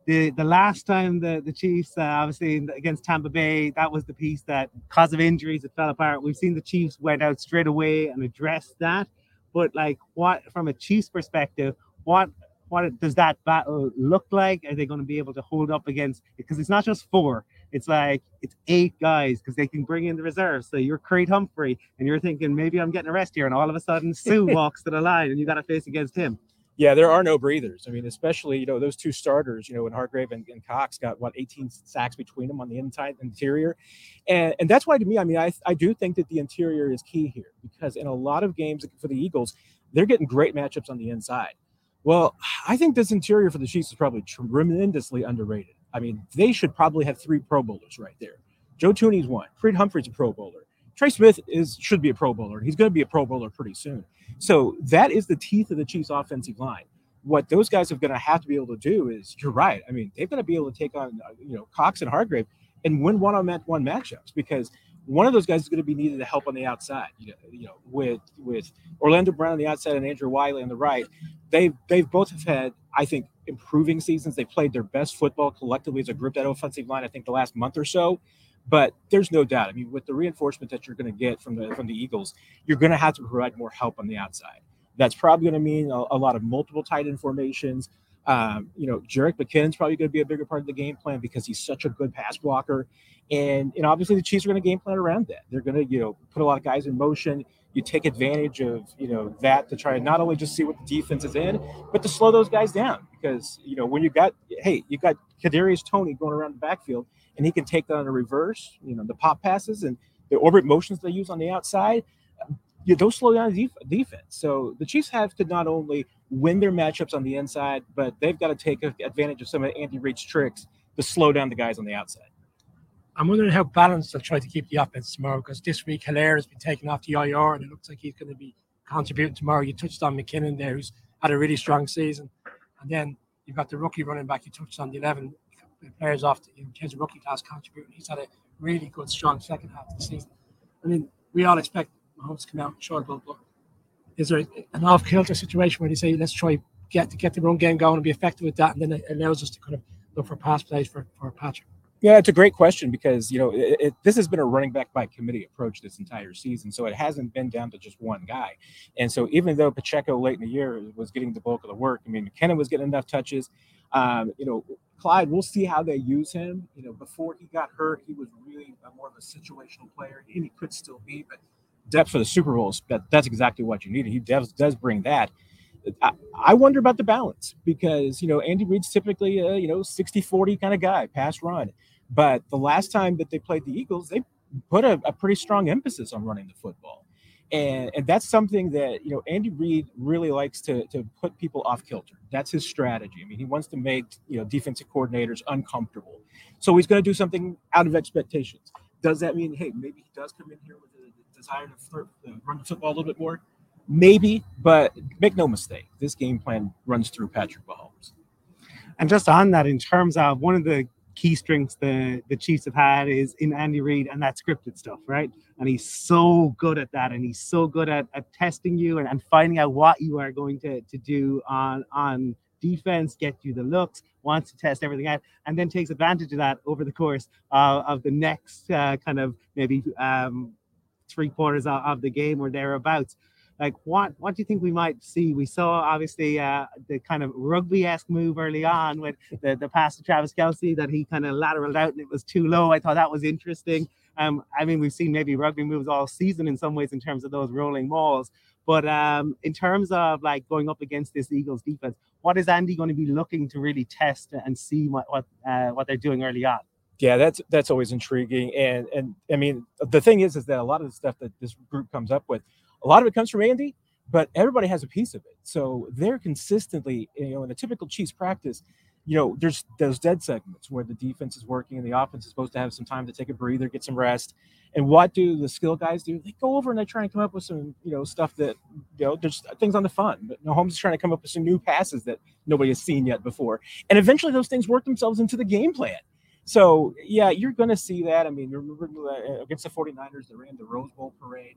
The the last time the the Chiefs, uh, obviously against Tampa Bay, that was the piece that, because of injuries, it fell apart. We've seen the Chiefs went out straight away and addressed that. But like, what from a Chiefs perspective, what what does that battle look like? Are they going to be able to hold up against? Because it's not just four; it's like it's eight guys because they can bring in the reserves. So you're Creed Humphrey, and you're thinking maybe I'm getting a rest here, and all of a sudden Suh walks to the line, and you got to face against him. Yeah, there are no breathers. I mean, especially you know those two starters. You know, when Hargrave and, and Cox got what 18 sacks between them on the inside interior, and and that's why to me, I mean, I I do think that the interior is key here because in a lot of games for the Eagles, they're getting great matchups on the inside. Well, I think this interior for the Chiefs is probably tremendously underrated. I mean, they should probably have three Pro Bowlers right there. Joe Thuney's one. Creed Humphrey's a Pro Bowler. Trey Smith is should be a Pro Bowler. He's going to be a Pro Bowler pretty soon. So that is the teeth of the Chiefs' offensive line. What those guys are going to have to be able to do is, you're right. I mean, they've got to be able to take on, uh, you know, Cox and Hargrave and win one-on-one matchups because one of those guys is going to be needed to help on the outside. You know, you know, with with Orlando Brown on the outside and Andrew Wylie on the right, they they've both have had, I think, improving seasons. They played their best football collectively as a group. That offensive line, I think, the last month or so. But there's no doubt. I mean, with the reinforcement that you're going to get from the from the Eagles, you're going to have to provide more help on the outside. That's probably going to mean a, a, lot of multiple tight end formations. Um, you know, Jerick McKinnon's probably going to be a bigger part of the game plan because he's such a good pass blocker. And and obviously the Chiefs are going to game plan around that. They're going to you know put a lot of guys in motion. You take advantage of you know that to try and not only just see what the defense is in, but to slow those guys down because you know when you got hey you got Kadarius Toney going around the backfield and he can take that on a reverse. You know the pop passes and the orbit motions they use on the outside. Um, you those slow down def- defense. So the Chiefs have to not only win their matchups on the inside, but they've got to take advantage of some of Andy Reid's tricks to slow down the guys on the outside. I'm wondering how balanced they'll try to keep the offense tomorrow because this week Helaire has been taken off the IR and it looks like he's going to be contributing tomorrow. You touched on McKinnon there, who's had a really strong season. And then you've got the rookie running back. You touched on the 11 players off the, in terms of rookie class contributing. He's had a really good, strong second half of the season. I mean, we all expect Mahomes to come out short, but is there an off kilter situation where they say, let's try get to get the run game going and be effective with that, and then it allows us to kind of look for pass plays for, for Patrick? Yeah, it's a great question because you know it, it, this has been a running back by committee approach this entire season, so it hasn't been down to just one guy. And so even though Pacheco late in the year was getting the bulk of the work, I mean McKinnon was getting enough touches. Um, you know, Clyde, we'll see how they use him. You know, before he got hurt, he was really more of a situational player, and he could still be, but depth for the Super Bowls, that, that's exactly what you need. He does does bring that. I, I wonder about the balance because you know Andy Reid's typically a you know 60-40 kind of guy, pass run. But the last time that they played the Eagles, they put a, a pretty strong emphasis on running the football. And, and that's something that you know Andy Reid really likes to, to put people off kilter. That's his strategy. I mean, he wants to make you know defensive coordinators uncomfortable. So he's going to do something out of expectations. Does that mean hey maybe he does come in here with a desire to uh, run the football a little bit more? Maybe, but make no mistake, this game plan runs through Patrick Mahomes. And just on that, in terms of one of the key strengths the the Chiefs have had is in Andy Reid and that scripted stuff, right? And he's so good at that, and he's so good at, at testing you and, and finding out what you are going to, to do on on defense, get you the looks, wants to test everything out, and then takes advantage of that over the course uh, of the next uh, kind of maybe um, three quarters of, of the game or thereabouts like what what do you think we might see? We saw obviously uh, the kind of rugby-esque move early on with the, the pass to Travis Kelce that he kind of lateraled out and it was too low. I thought that was interesting. Um, I mean, we've seen maybe rugby moves all season in some ways in terms of those rolling mauls. But um, in terms of like going up against this Eagles defense, what is Andy going to be looking to really test and see what what uh, what they're doing early on? Yeah, that's that's always intriguing, and and I mean the thing is is that a lot of the stuff that this group comes up with a lot of it comes from Andy, but everybody has a piece of it. So they're consistently, you know, in a typical Chiefs practice, you know, there's those dead segments where the defense is working and the offense is supposed to have some time to take a breather, get some rest. And what do the skill guys do? They go over and they try and come up with some, you know, stuff that, you know, there's things on the fun. But Mahomes is trying to come up with some new passes that nobody has seen yet before. And eventually those things work themselves into the game plan. So, yeah, you're going to see that. I mean, remember uh, against the 49ers, they ran the Rose Bowl parade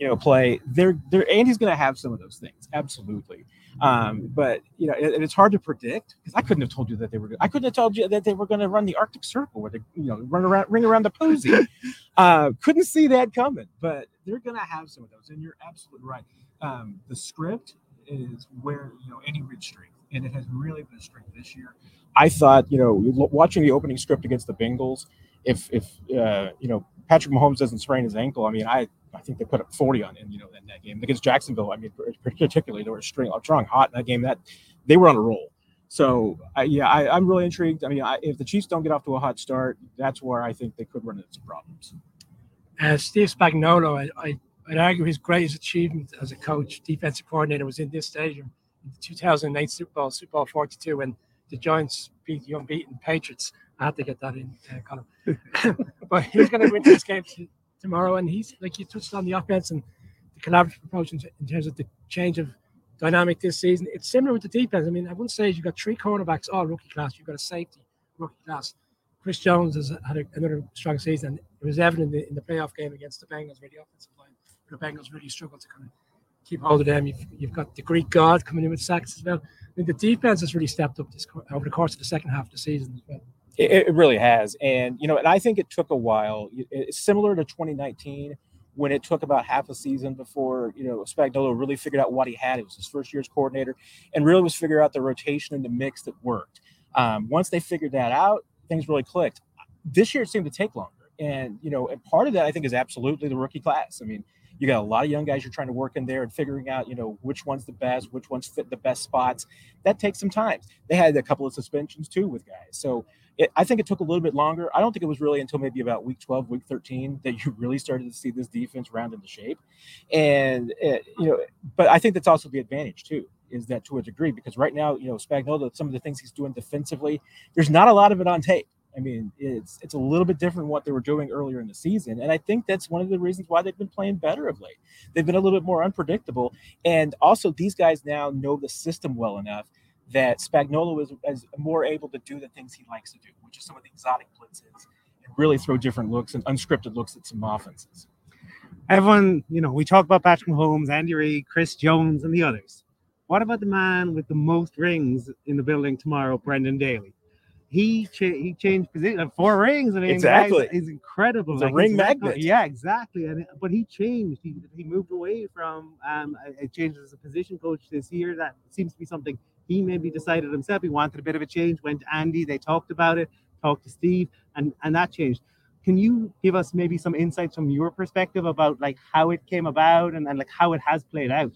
you know, play. They're they're Andy's going to have some of those things, absolutely. Um, but you know, it, it's hard to predict because I couldn't have told you that they were. I couldn't have told you that they were going to run the Arctic Circle where they, you know, run around, ring around the posy. uh, couldn't see that coming, but they're going to have some of those. And you're absolutely right. Um, the script is where you know any Reid's strength, and it has really been a strength this year. I thought, you know, watching the opening script against the Bengals, if if uh, you know Patrick Mahomes doesn't sprain his ankle, I mean, I I think they put up 40 on him, you know, in that game against Jacksonville. I mean, particularly they were strong, strong hot in that game. That they were on a roll. So uh, yeah, I, am really intrigued. I mean, I, if the Chiefs don't get off to a hot start, that's where I think they could run into some problems. Uh, Steve Spagnuolo, I, I, would argue his greatest achievement as a coach, defensive coordinator, was in this stadium in the 2008 Super Bowl, Super Bowl 42, when the Giants beat the unbeaten Patriots. I had to get that in, uh, but he's going to win this game tomorrow, and he's like you touched on the offense and the collaborative approach in, in terms of the change of dynamic this season. It's similar with the defense. I mean, I wouldn't say you've got three cornerbacks all rookie class. You've got a safety rookie class. Chris Jones has had a, another strong season. It was evident in the, in the, playoff game against the Bengals, where the offensive line, the Bengals really struggled to kind of keep hold of them. You've, you've got the Greek God coming in with sacks as well. I mean, the defense has really stepped up this over the course of the second half of the season as well. It, it really has, and you know, and I think it took a while. It's similar to 2019 when it took about half a season before you know Spagnuolo really figured out what he had. It was his first year as coordinator, and really was figure out the rotation and the mix that worked. Um, once they figured that out, things really clicked. This year it seemed to take longer, and you know, and part of that I think is absolutely the rookie class. I mean, you got a lot of young guys you're trying to work in there and figuring out, you know, which one's the best, which ones fit the best spots. That takes some time. They had a couple of suspensions too with guys, so it, I think it took a little bit longer. I don't think it was really until maybe about week 12, week 13 that you really started to see this defense round into shape. And, it, you know, but I think that's also the advantage too, is that to a degree, because right now, you know, Spagnuolo, some of the things he's doing defensively, there's not a lot of it on tape. I mean, it's it's a little bit different what they were doing earlier in the season, and I think that's one of the reasons why they've been playing better of late. They've been a little bit more unpredictable, and also these guys now know the system well enough that Spagnuolo is, is more able to do the things he likes to do, which is some of the exotic blitzes and really throw different looks and unscripted looks at some offenses. Everyone, you know, we talk about Patrick Mahomes, Andy Reid, Chris Jones, and the others. What about the man with the most rings in the building tomorrow, Brendan Daly? He cha- he changed position, four rings. I mean, exactly, he's incredible. It's like, a ring magnet. Yeah, exactly. And but he changed. He, he moved away from um, a change as a position coach this year. That seems to be something he maybe decided himself he wanted a bit of a change, went to Andy, they talked about it, talked to Steve, and, and that changed. Can you give us maybe some insights from your perspective about like how it came about and, and like how it has played out?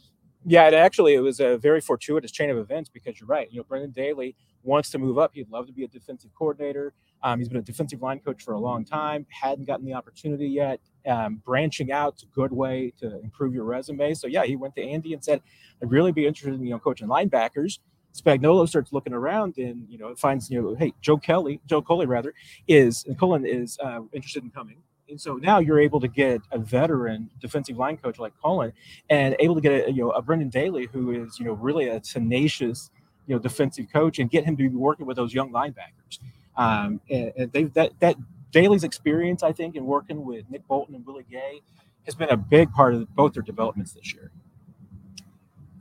Yeah, it actually it was a very fortuitous chain of events because you're right. You know, Brendan Daly wants to move up. He'd love to be a defensive coordinator. Um, he's been a defensive line coach for a long time. Hadn't gotten the opportunity yet. Um, branching out is a good way to improve your resume. So yeah, he went to Andy and said, "I'd really be interested in you know coaching linebackers." Spagnuolo starts looking around and you know finds you know hey Joe Kelly Joe Coley rather is Cullen is uh, interested in coming and so now you're able to get a veteran defensive line coach like Cullen, and able to get a you know a Brendan Daly who is you know really a tenacious you know defensive coach and get him to be working with those young linebackers um, and, and they that that Daly's experience I think in working with Nick Bolton and Willie Gay has been a big part of both their developments this year.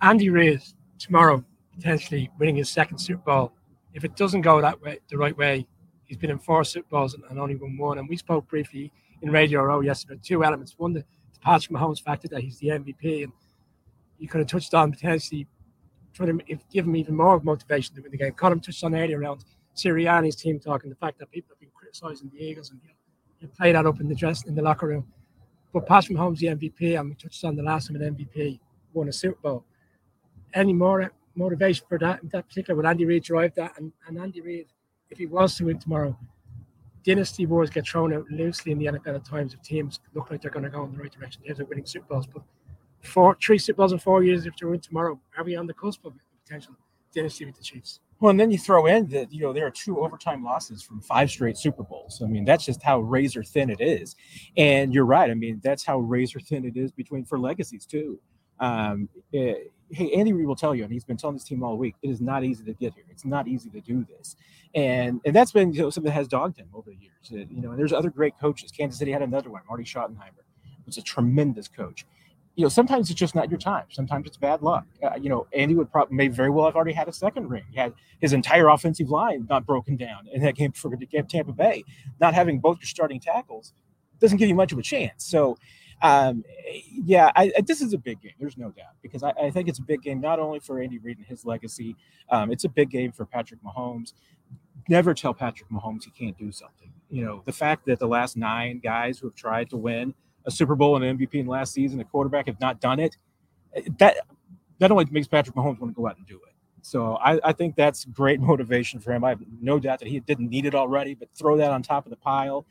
Andy Reid tomorrow potentially winning his second Super Bowl. If it doesn't go that way, the right way, he's been in four Super Bowls and, only won one. And we spoke briefly in Radio Row yesterday two elements. One, the, the Patrick Mahomes factor that he's the MVP, and you could have touched on potentially trying to give him even more motivation to win the game. Colin touched on earlier around Sirianni's team talking the fact that people have been criticizing the Eagles and you, know, you play that up in the dress in the locker room. But Patrick Mahomes the MVP, and we touched on the last time an MVP won a Super Bowl. Any more motivation for that in that particular would Andy Reid drive that and, and Andy Reid if he was to win tomorrow dynasty wars get thrown out loosely in the NFL at times if teams look like they're going to go in the right direction terms of winning Super Bowls but four three Super Bowls in four years if they win tomorrow are we on the cusp of a potential dynasty with the Chiefs well, and then you throw in that you know there are two overtime losses from five straight Super Bowls. I mean, that's just how razor thin it is. And you're right. I mean, that's how razor thin it is between for legacies too. Um, it, eh, hey, Andy Reid will tell you, and he's been telling this team all week, it is not easy to get here. It's not easy to do this, and and that's been you know, something that has dogged him over the years. Uh, you know, and there's other great coaches. Kansas City had another one, Marty Schottenheimer, was a tremendous coach. You know, sometimes it's just not your time. Sometimes it's bad luck. Uh, you know, Andy would probably may very well have already had a second ring. He had his entire offensive line not broken down in that game for Tampa Bay. Not having both your starting tackles doesn't give you much of a chance. So Um, yeah, I, I, this is a big game. There's no doubt because I, I, think it's a big game not only for Andy Reid and his legacy. Um, it's a big game for Patrick Mahomes. Never tell Patrick Mahomes he can't do something. You know, the fact that the last nine guys who have tried to win a Super Bowl and an MVP in last season, a quarterback, have not done it. That that only makes Patrick Mahomes want to go out and do it. So I, I, think that's great motivation for him. I have no doubt that he didn't need it already, but throw that on top of the pile.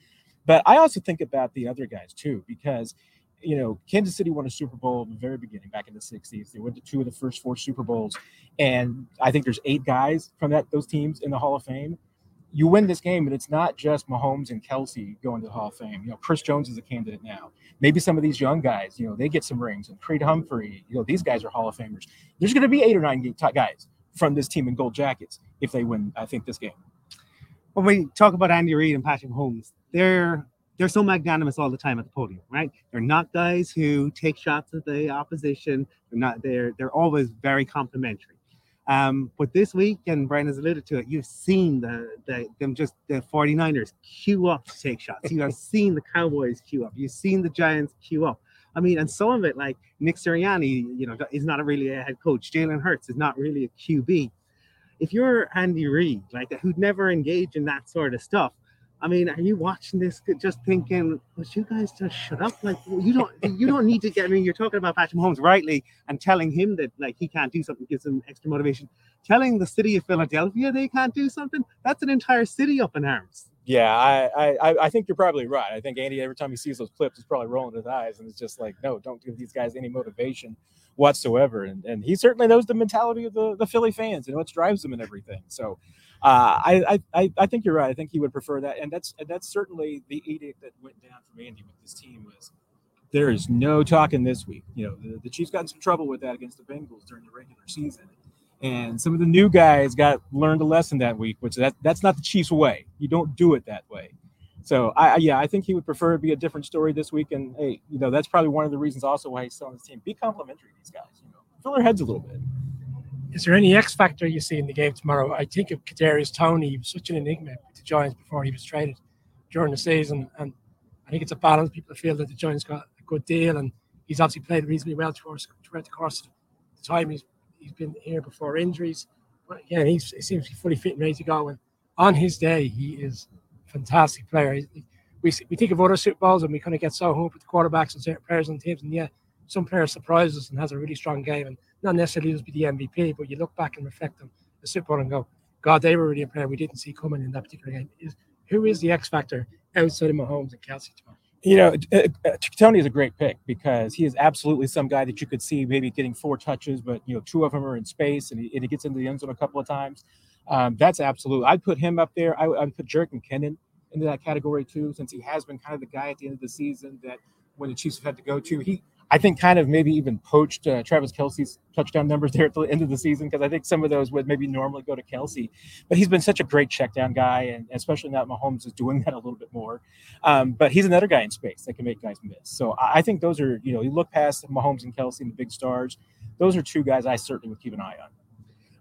But I also think about the other guys too, because you know Kansas City won a Super Bowl in the very beginning back in the '60s. They went to two of the first four Super Bowls, and I think there's eight guys from that those teams in the Hall of Fame. You win this game, but it's not just Mahomes and Kelce going to the Hall of Fame. You know, Chris Jones is a candidate now. Maybe some of these young guys, you know, they get some rings. And Creed Humphrey, you know, these guys are Hall of Famers. There's going to be eight or nine guys from this team in gold jackets if they win, I think, this game. When we talk about Andy Reid and Patrick Mahomes, they're they're so magnanimous all the time at the podium, right? They're not guys who take shots at the opposition. They're not. They're they're always very complimentary. Um, but this week, and Brian has alluded to it, you've seen the, the them just the 49ers queue up to take shots. You have seen the Cowboys queue up. You've seen the Giants queue up. I mean, and some of it, like Nick Sirianni, you know, is not really a head coach. Jalen Hurts is not really a QB. If you're Andy Reid, like who'd never engage in that sort of stuff, I mean, are you watching this just thinking, "Would you guys just shut up? Like, you don't, you don't need to get." I mean, you're talking about Patrick Mahomes rightly and telling him that like he can't do something gives him extra motivation. Telling the city of Philadelphia they can't do something, that's an entire city up in arms. Yeah, I, I, I think you're probably right. I think Andy, every time he sees those clips, is probably rolling his eyes, and it's just like, no, don't give these guys any motivation whatsoever. And and he certainly knows the mentality of the, the Philly fans and what drives them and everything. So, uh, I, I I think you're right. I think he would prefer that, and that's that's certainly the edict that went down from Andy with this team was there is no talking this week. You know, the, the Chiefs got in some trouble with that against the Bengals during the regular season and some of the new guys got learned a lesson that week, which that that's not the Chiefs' way. You don't do it that way. So I yeah, I think he would prefer to be a different story this week. And hey, you know, that's probably one of the reasons also why he's still on his team. Be complimentary to these guys. You know, fill their heads a little bit. Is there any X factor you see in the game tomorrow? I think of Kadarius Toney. He was such an enigma with the Giants before he was traded during the season, and I think it's a balance. People feel that the Giants got a good deal, and he's obviously played reasonably well throughout the course of the time he's he's been here before injuries. But again, he seems to be fully fit and ready to go. And on his day, he is a fantastic player. We, we think of other Super Bowls and we kind of get so up with the quarterbacks and certain players on teams. And yeah, some players surprise us and has a really strong game and not necessarily just be the MVP, but you look back and reflect on the Super Bowl and go, God, they were really a player we didn't see coming in that particular game. Is who is the X factor outside of Mahomes and Kelce tomorrow? You know, uh, uh, is a great pick because he is absolutely some guy that you could see maybe getting four touches, but you know, two of them are in space, and he, and he gets into the end zone a couple of times. Um, that's absolute. I'd put him up there. I, would put Jerick McKinnon into that category too, since he has been kind of the guy at the end of the season that when the Chiefs have had to go to. He I think kind of maybe even poached uh, Travis Kelce's touchdown numbers there at the end of the season because I think some of those would maybe normally go to Kelce, but he's been such a great check down guy, and especially now Mahomes is doing that a little bit more. Um, but he's another guy in space that can make guys miss. So I think those are you know you look past Mahomes and Kelce and the big stars, those are two guys I certainly would keep an eye on.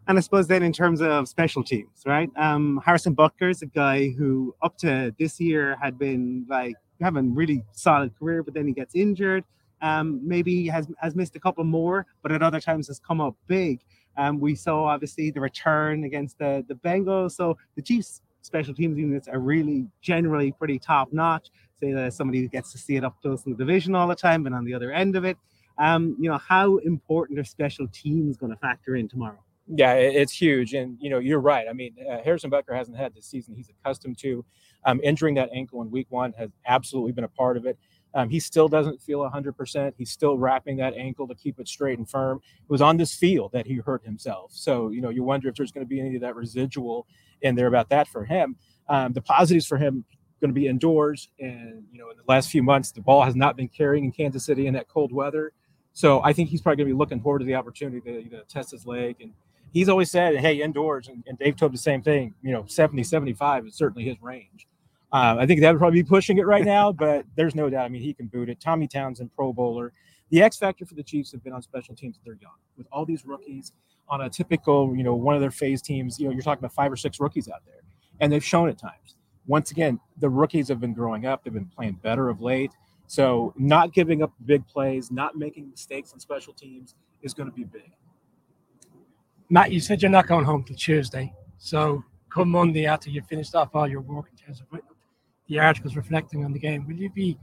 And I suppose then in terms of special teams, right? Um, Harrison Butker is a guy who up to this year had been like having really solid career, but then he gets injured um, maybe has has missed a couple more, but at other times has come up big. Um, we saw obviously the return against the the Bengals. So the Chiefs special teams units are really generally pretty top notch. Say that somebody who gets to see it up close in the division all the time, and on the other end of it, um, you know how important are special teams going to factor in tomorrow? Yeah, it's huge, and you know you're right. I mean, uh, Harrison Butker hasn't had the season he's accustomed to. Um, injuring that ankle in Week One has absolutely been a part of it. Um, he still doesn't feel 100%. He's still wrapping that ankle to keep it straight and firm. It was on this field that he hurt himself. So, you know, you wonder if there's going to be any of that residual in there about that for him. Um, the positives for him going to be indoors. And, you know, in the last few months, the ball has not been carrying in Kansas City in that cold weather. So I think he's probably going to be looking forward to the opportunity to you know, test his leg. And he's always said, hey, indoors, and, and Dave told the same thing, you know, 70, 75 is certainly his range. Um, I think that would probably be pushing it right now, but there's no doubt. I mean, he can boot it. Tommy Townsend, Pro Bowler. The X factor for the Chiefs have been on special teams. They're young with all these rookies on a typical, you know, one of their phase teams. You know, you're talking about five or six rookies out there, and they've shown at times. Once again, the rookies have been growing up. They've been playing better of late. So not giving up big plays, not making mistakes on special teams is going to be big. Matt, you said you're not going home till Tuesday. So come Monday after you've finished off all your work in terms of the articles reflecting on the game, will you be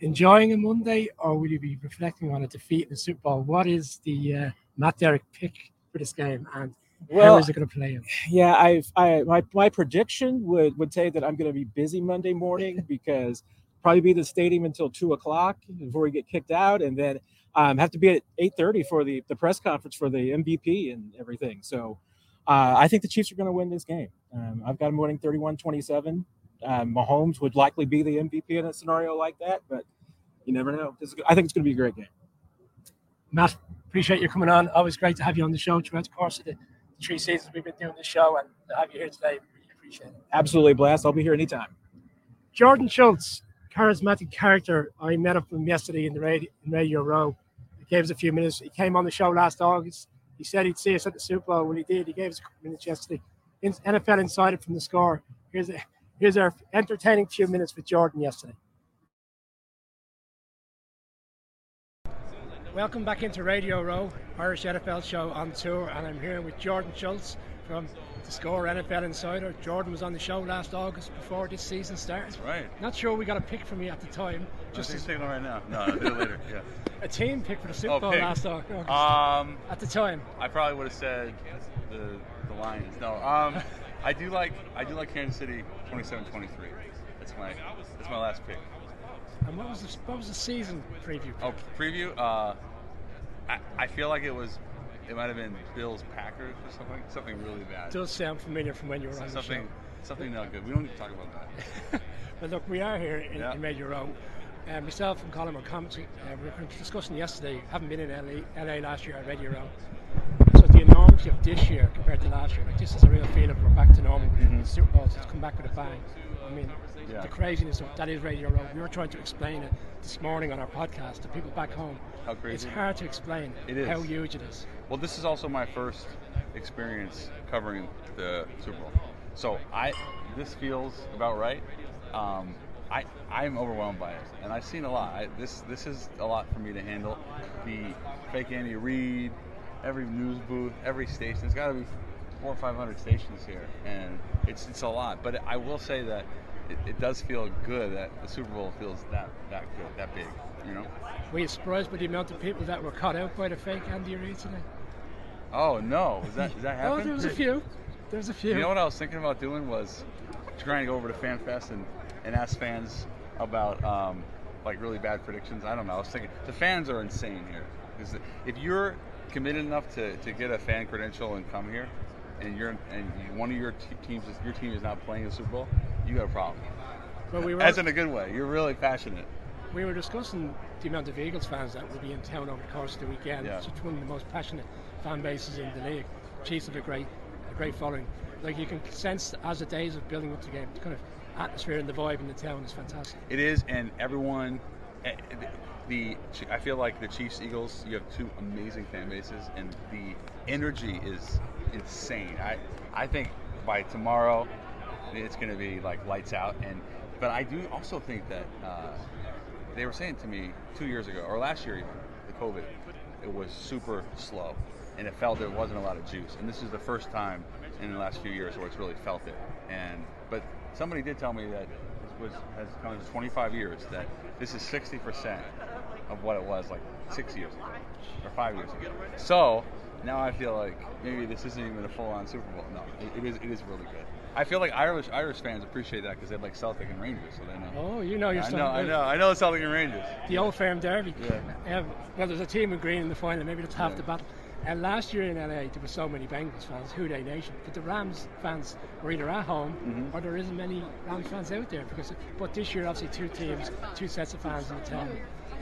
enjoying a Monday or will you be reflecting on a defeat in the Super Bowl? What is the uh, Matt Derrick pick for this game and how Well, is it going to play out? Yeah, I've I my my prediction would would say that I'm going to be busy Monday morning because probably be at the stadium until two o'clock before we get kicked out, and then um, have to be at eight thirty for the the press conference for the MVP and everything. So uh, I think the Chiefs are going to win this game. Um, I've got them winning 31-27. Um, Mahomes would likely be the MVP in a scenario like that, but you never know. This is, I think it's going to be a great game. Matt, appreciate you coming on. Always great to have you on the show throughout the course of the three seasons we've been doing the show and to have you here today. Really appreciate it. Absolutely blast. I'll be here anytime. Jordan Schultz, charismatic character. I met up with him yesterday in the radio, in radio Row. He gave us a few minutes. He came on the show last August. He said he'd see us at the Super Bowl. When he did, he gave us a couple minutes yesterday. In, NFL Insider from the score. Here's a, here's our entertaining few minutes with Jordan yesterday. Welcome back into Radio Row, Irish NFL show on tour, and I'm here with Jordan Schultz from the Score NFL Insider. Jordan was on the show last August before this season started. Right. Not sure we got a pick from you at the time. Just Just a as signal right now. No, I'll do it later. Yeah. a team pick for the Super Oh, Bowl pick. last August. Um, at the time. I probably would have said the the Lions. No. Um, I do like I do like Kansas City 27-23. That's my that's my last pick. And what was the what was the season preview? Oh, preview. Uh, I, I feel like it was it might have been Bills Packers or something something really bad. It does sound familiar from when you were on the something show. something not good. We don't need to talk about that. But look, we are here in, Yeah. in Radio Row. Uh, myself and Colin were commenting. Uh, we were discussing yesterday. Haven't been in LA, LA last year at Radio Row. So the enormity of this year compared to last year, like this is a real feeling. We're back to normal. The Super Bowl has come back with a bang. I mean, Mm-hmm. Yeah. the craziness of that is Radio Row. We were trying to explain it this morning on our podcast to people back home. How crazy! It's hard to explain It is. how huge it is. Well, this is also my first experience covering the Super Bowl, so I this feels about right. Um, I I'm overwhelmed by it, and I've seen a lot. I, this this is a lot for me to handle. The fake Andy Reid, every news booth, every station. It's got to be four or five hundred stations here, and it's it's a lot. But I will say that it, it does feel good that the Super Bowl feels that that good, that big. You know. Were you surprised by the amount of people that were caught out by the fake Andy Reid today? Oh no, is that is that Oh, there was a few. There was a few. You know what I was thinking about doing was trying to go over to FanFest and, and ask fans about um, like really bad predictions. I don't know. I was thinking the fans are insane here. If you're committed enough to, to get a fan credential and come here, and you're and one of your te- teams is, your team is not playing in the Super Bowl, you got a problem. But we were As in a good way. You're really passionate. we were discussing the amount of Eagles fans that will be in town over the course of the weekend. Yeah. It's one of the most passionate fan bases in the league. Chiefs have a great, a great following. Like you can sense as the days of building up the game, the kind of atmosphere and the vibe in the town is fantastic. It is, and everyone. eh, The I feel like the Chiefs Eagles. You have two amazing fan bases, and the energy is insane. I I think by tomorrow, it's going to be like lights out. And but I do also think that uh, they were saying to me two years ago or last year even the COVID, it was super slow, and it felt there wasn't a lot of juice. And this is the first time in the last few years where it's really felt it. And but somebody did tell me that this was has come to 25 years that this is 60 percent of what it was like six years ago or five years ago. So now I feel like maybe this isn't even a full-on Super Bowl. No, it, it is. It is really good. I feel like Irish Irish fans appreciate that because they like Celtic and Rangers, so they know. Oh, you know your stuff. I know, I know, I know Celtic and Rangers. The old firm derby. Yeah. Um, well, there's a team with green in the final. Maybe that's half Yeah. the battle. And last year in LA, there were so many Bengals fans, Who Dey Nation. But the Rams fans were either at home Mm-hmm. or there isn't many Rams fans out there. Because, but this year, obviously, two teams, two sets of fans in the town.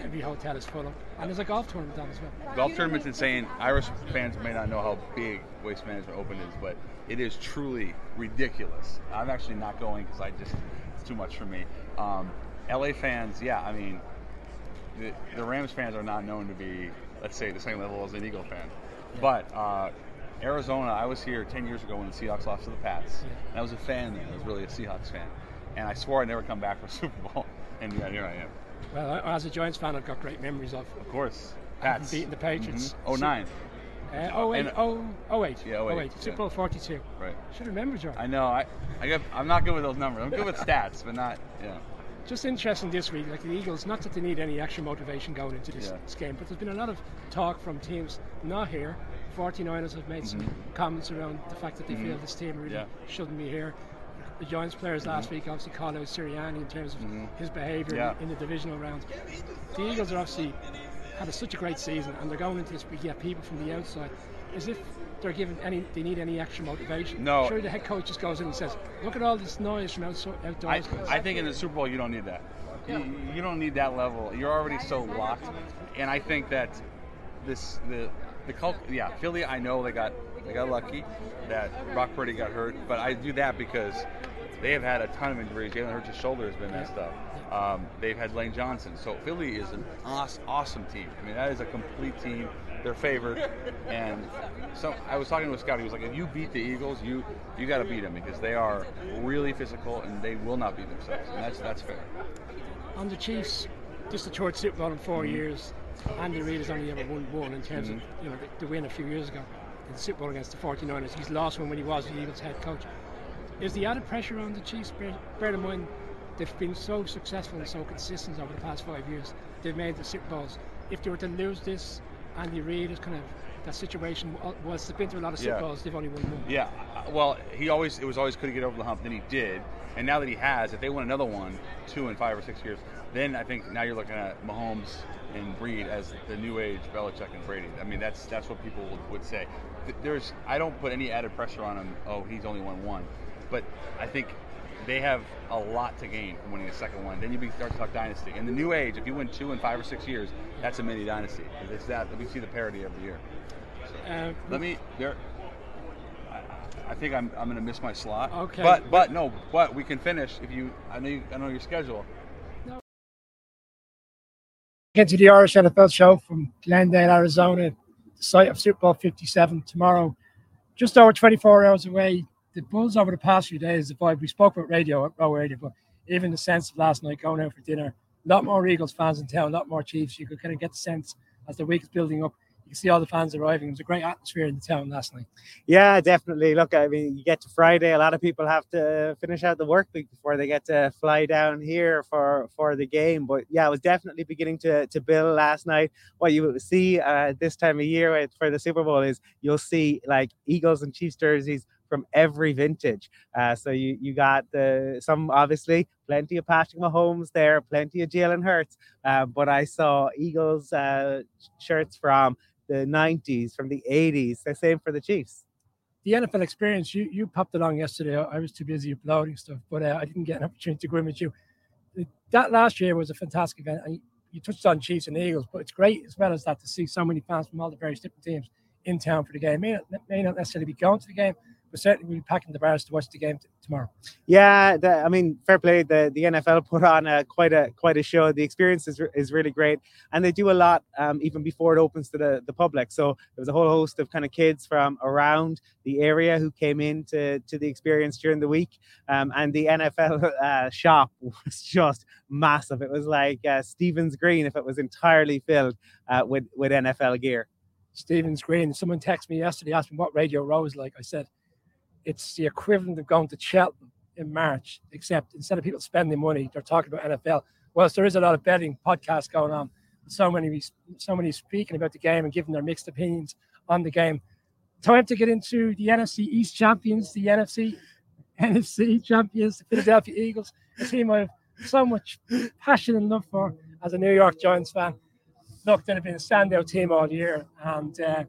Every hotel is full up, and there's a golf tournament on as well. Golf tournament's insane. Irish fans may not know how big Waste Management Open is, but it is truly ridiculous. I'm actually not going because I just it's too much for me. Um, LA fans, yeah, I mean, the, the Rams fans are not known to be, let's say, the same level as an Eagle fan. But uh, Arizona, I was here 10 years ago when the Seahawks lost to the Pats. And I was a fan then. I was really a Seahawks fan. And I swore I'd never come back for a Super Bowl. And yeah, here I am. Well, as a Giants fan, I've got great memories of Of course. Pats. beating the Patriots. Oh nine. Uh, oh, eight, And- oh, oh, eight. Yeah, oh, oh, eight, eight. Super yeah. Bowl 42. Right. Should remember, John. I know. I I I'm not good with those numbers. I'm good with stats, but not yeah. Just interesting this week, like the Eagles, not that they need any extra motivation going into this, Yeah. this game, but there's been a lot of talk from teams not here. 49ers have made some comments around the fact that they feel this team really Mm-hmm. Yeah. shouldn't be here. The Giants players last week obviously called out Sirianni in terms of his behaviour Mm-hmm. Yeah. in, in the divisional round. The Eagles are obviously had a, such a great season, and they're going into this week, get people from the outside, as if they're given any, they need any extra motivation. No. Sure, the head coach just goes in and says, "Look at all this noise from outside, I, I think in the Super Bowl you don't need that. You, you don't need that level. You're already so locked, and I think that this the the cult. Yeah, Philly. I know they got they got lucky that Brock Purdy got hurt, but I do that because they have had a ton of injuries. Jalen Hurts' shoulder has been messed up. Um, they've had Lane Johnson. So Philly is an awesome, awesome team. I mean, that is a complete team. They're favored, and so I was talking to a scout. He was like, "If you beat the Eagles, you you got to beat them because they are really physical and they will not beat themselves, and that's that's fair." on the Chiefs, just the third Super Bowl in 4 Mm-hmm. years. Andy Reid has only ever won one in terms of you know the, the win a few years ago in the Super Bowl against the 49ers. He's lost one when he was the Eagles head coach. Is the added pressure on the Chiefs? Bear, bear in mind they've been so successful and so consistent over the past five years. They've made the Super Bowls. If they were to lose this, Andy Reid is kind of that situation was they've been through a lot of Super Yeah. They've only won one. Yeah, uh, well, he always it was always could he get over the hump. Then he did, and now that he has, if they win another one, two in five or six years, then I think now you're looking at Mahomes and Reid as the new age Belichick and Brady. I mean, that's that's what people would, would say. There's I don't put any added pressure on him. Oh, he's only won one, but I think they have a lot to gain from winning the second one. Then you be- start to talk dynasty. In the new age, if you win two in five or six years, that's a mini dynasty. It's that we see the parity every year. Uh, Let me there. I, I think I'm, I'm going to miss my slot. Okay. But but no. But we can finish if you. I know you, I know your schedule. Get to the Irish NFL show from Glendale, Arizona, the site of Super Bowl 57 tomorrow. Just over 24 hours away. The Bulls over the past few days, the vibe we spoke about radio at Row Radio, but even the sense of last night going out for dinner, a lot more Eagles fans in town, a lot more Chiefs. You could kind of get the sense as the week is building up. You can see all the fans arriving. It was a great atmosphere in the town last night. Yeah, definitely. Look, I mean, you get to Friday, a lot of people have to finish out the work week before they get to fly down here for for the game. But yeah, it was definitely beginning to to build last night. What you see uh, this time of year for the Super Bowl is you'll see like Eagles and Chiefs jerseys from every vintage. Uh, so you you got the some obviously plenty of Patrick Mahomes there, plenty of Jalen Hurts. Uh, but I saw Eagles uh, shirts from the 90s, from the 80s. The same for the Chiefs. the NFL experience, you you popped along yesterday. I I was too busy uploading stuff, but uh, I didn't get an opportunity to go in with you. That last year was a fantastic event. And you touched on Chiefs and Eagles, but it's great as well as that to see so many fans from all the various different teams in town for the game. May not, may not necessarily be going to the game, but certainly we'll be packing the bars to watch the game t- tomorrow. Yeah, the, I mean, fair play. The the NFL put on a, quite a quite a show. The experience is, re- is really great, and they do a lot um, even before it opens to the, the public. So there was a whole host of kind of kids from around the area who came in to, to the experience during the week, um, and the NFL uh, shop was just massive. It was like uh, Stephen's Green if it was entirely filled uh, with with NFL gear. Stephen's Green. Someone texted me yesterday, asked me what Radio Row is like. I said, it's the equivalent of going to Cheltenham in March, except instead of people spending money, they're talking about NFL. Whilst there is a lot of betting podcasts going on, so many, so many speaking about the game and giving their mixed opinions on the game. Time to get into the NFC East champions, the NFC NFC champions, the Philadelphia Eagles, a team I have so much passion and love for as a New York Giants fan look, they've been a standout team all year. And uh,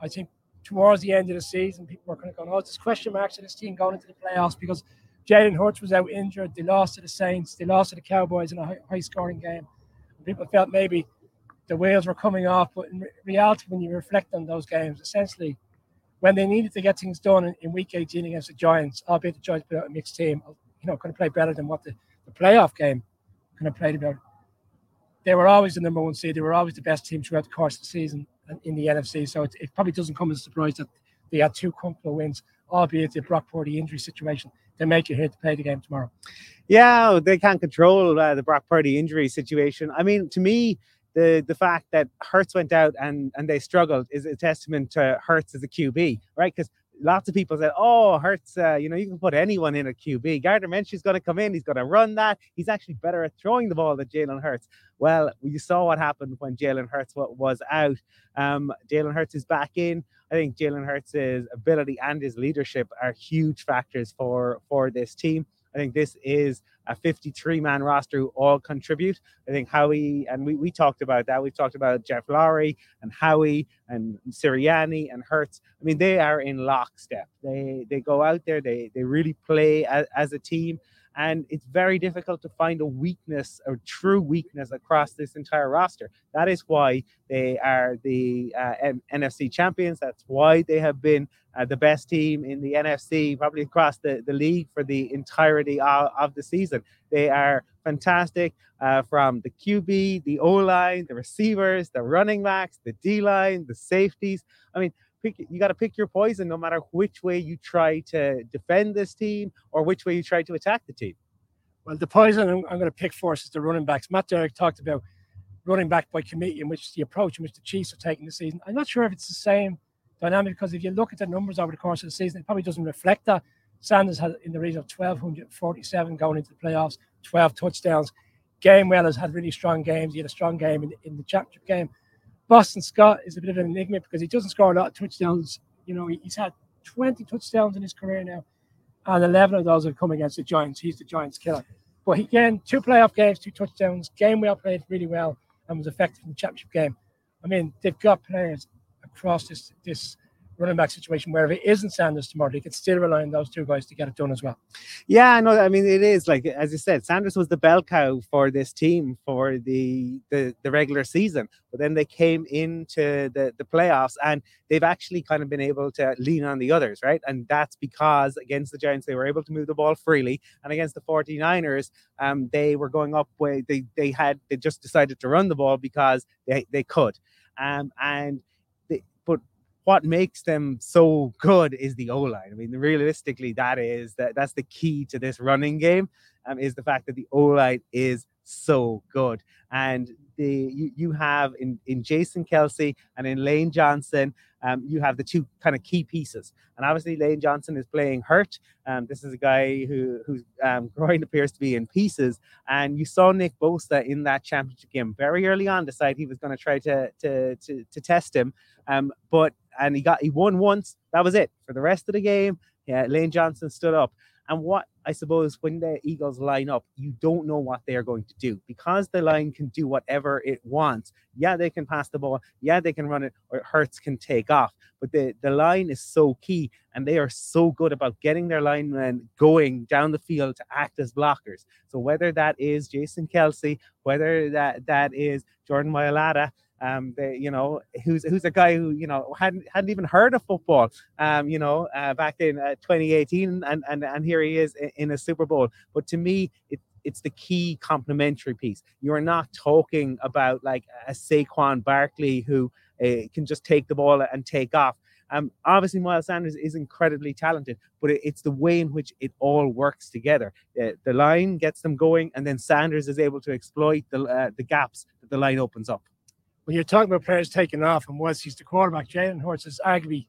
I think towards the end of the season, people were kind of going, oh, there's question marks in this team going into the playoffs because Jalen Hurts was out injured. They lost to the Saints. They lost to the Cowboys in a high, scoring game. People felt maybe the wheels were coming off. But in reality, when you reflect on those games, essentially, when they needed to get things done in, in week 18 against the Giants, albeit the Giants put out a mixed team, you know, could have played better than what the, the playoff game kind of played about they were always the number one seed. They were always the best team throughout the course of the season in the NFC. So it, it probably doesn't come as a surprise that they had two comfortable wins albeit the Brock Purdy injury situation, they make you here to play the game tomorrow. Yeah, they can't control uh, the Brock Purdy injury situation. I mean, to me, the the fact that Hurts went out and and they struggled is a testament to Hurts as a QB, right? Because lots of people said, "Oh, Hurts, uh, you know, you can put anyone in a QB. Gardner Minshew's going to come in. He's going to run that. He's actually better at throwing the ball than Jalen Hurts." Well, you saw what happened when Jalen Hurts was out. Um, Jalen Hurts is back in. I think Jalen Hurts' ability and his leadership are huge factors for for this team. I think this is a 53 man roster who all contribute. I think Howie, and we, we talked about that. We've talked about Jeff Lurie and Howie and Sirianni and Hurts. I mean, they are in lockstep. They they go out there, they they really play as, as a team. And it's very difficult to find a weakness or true weakness across this entire roster. That is why they are the uh, NFC champions. That's why they have been uh, the best team in the NFC, probably across the, the league for the entirety of, of the season. They are fantastic uh, from the QB, the O line, the receivers, the running backs, the D line, the safeties. I mean, pick you got to pick your poison no matter which way you try to defend this team or which way you try to attack the team. Well, the poison I'm, I'm going to pick first is the running backs. Matt Derrick talked about running back by committee, in which the approach in which the Chiefs are taking the season. I'm not sure if it's the same dynamic because if you look at the numbers over the course of the season, it probably doesn't reflect that. Sanders had in the region of 1,247 going into the playoffs, 12 touchdowns. Gainwell has had really strong games. He had a strong game in, in the championship game. Boston Scott is a bit of an enigma because he doesn't score a lot of touchdowns. You know, he's had 20 touchdowns in his career now, and 11 of those have come against the Giants. He's the Giants killer. But he again, two playoff games, two touchdowns. Gainwell played really well and was effective in the championship game. I mean, they've got players across this this running back situation where if it isn't Sanders tomorrow, they can still rely on those two guys to get it done as well. Yeah, no, I mean it is like as you said, Sanders was the bell cow for this team for the the, the regular season, but then they came into the the playoffs and they've actually kind of been able to lean on the others, right? And that's because against the Giants they were able to move the ball freely, and against the 49ers, um, they were going up where they they had they just decided to run the ball because they they could. Um, and what makes them so good is the O line. I mean, realistically, that is that that's the key to this running game. Um, is the fact that the O line is so good, and the you, you have in in Jason Kelce and in Lane Johnson, um, you have the two kind of key pieces. And obviously, Lane Johnson is playing hurt. Um, this is a guy who whose um, groin appears to be in pieces. And you saw Nick Bosa in that championship game very early on decide he was going to try to to to test him. Um, but and he got he won once. That was it for the rest of the game. Yeah, Lane Johnson stood up. And what I suppose when the Eagles line up, you don't know what they are going to do because the line can do whatever it wants. Yeah, they can pass the ball. Yeah, they can run it, or Hurts can take off. But the, the line is so key, and they are so good about getting their linemen going down the field to act as blockers. So whether that is Jason Kelce, whether that that is Jordan Mailata, um, they, you know, who's who's a guy who you know hadn't hadn't even heard of football, um, you know, uh, back in uh, 2018, and and and here he is in, in a Super Bowl. But to me, it it's the key complementary piece. You're not talking about like a Saquon Barkley who uh, can just take the ball and take off. Um, obviously, Miles Sanders is incredibly talented, but it, it's the way in which it all works together. Uh, the line gets them going, and then Sanders is able to exploit the uh, the gaps that the line opens up when you're talking about players taking off, and once he's the quarterback, Jalen Hurts is arguably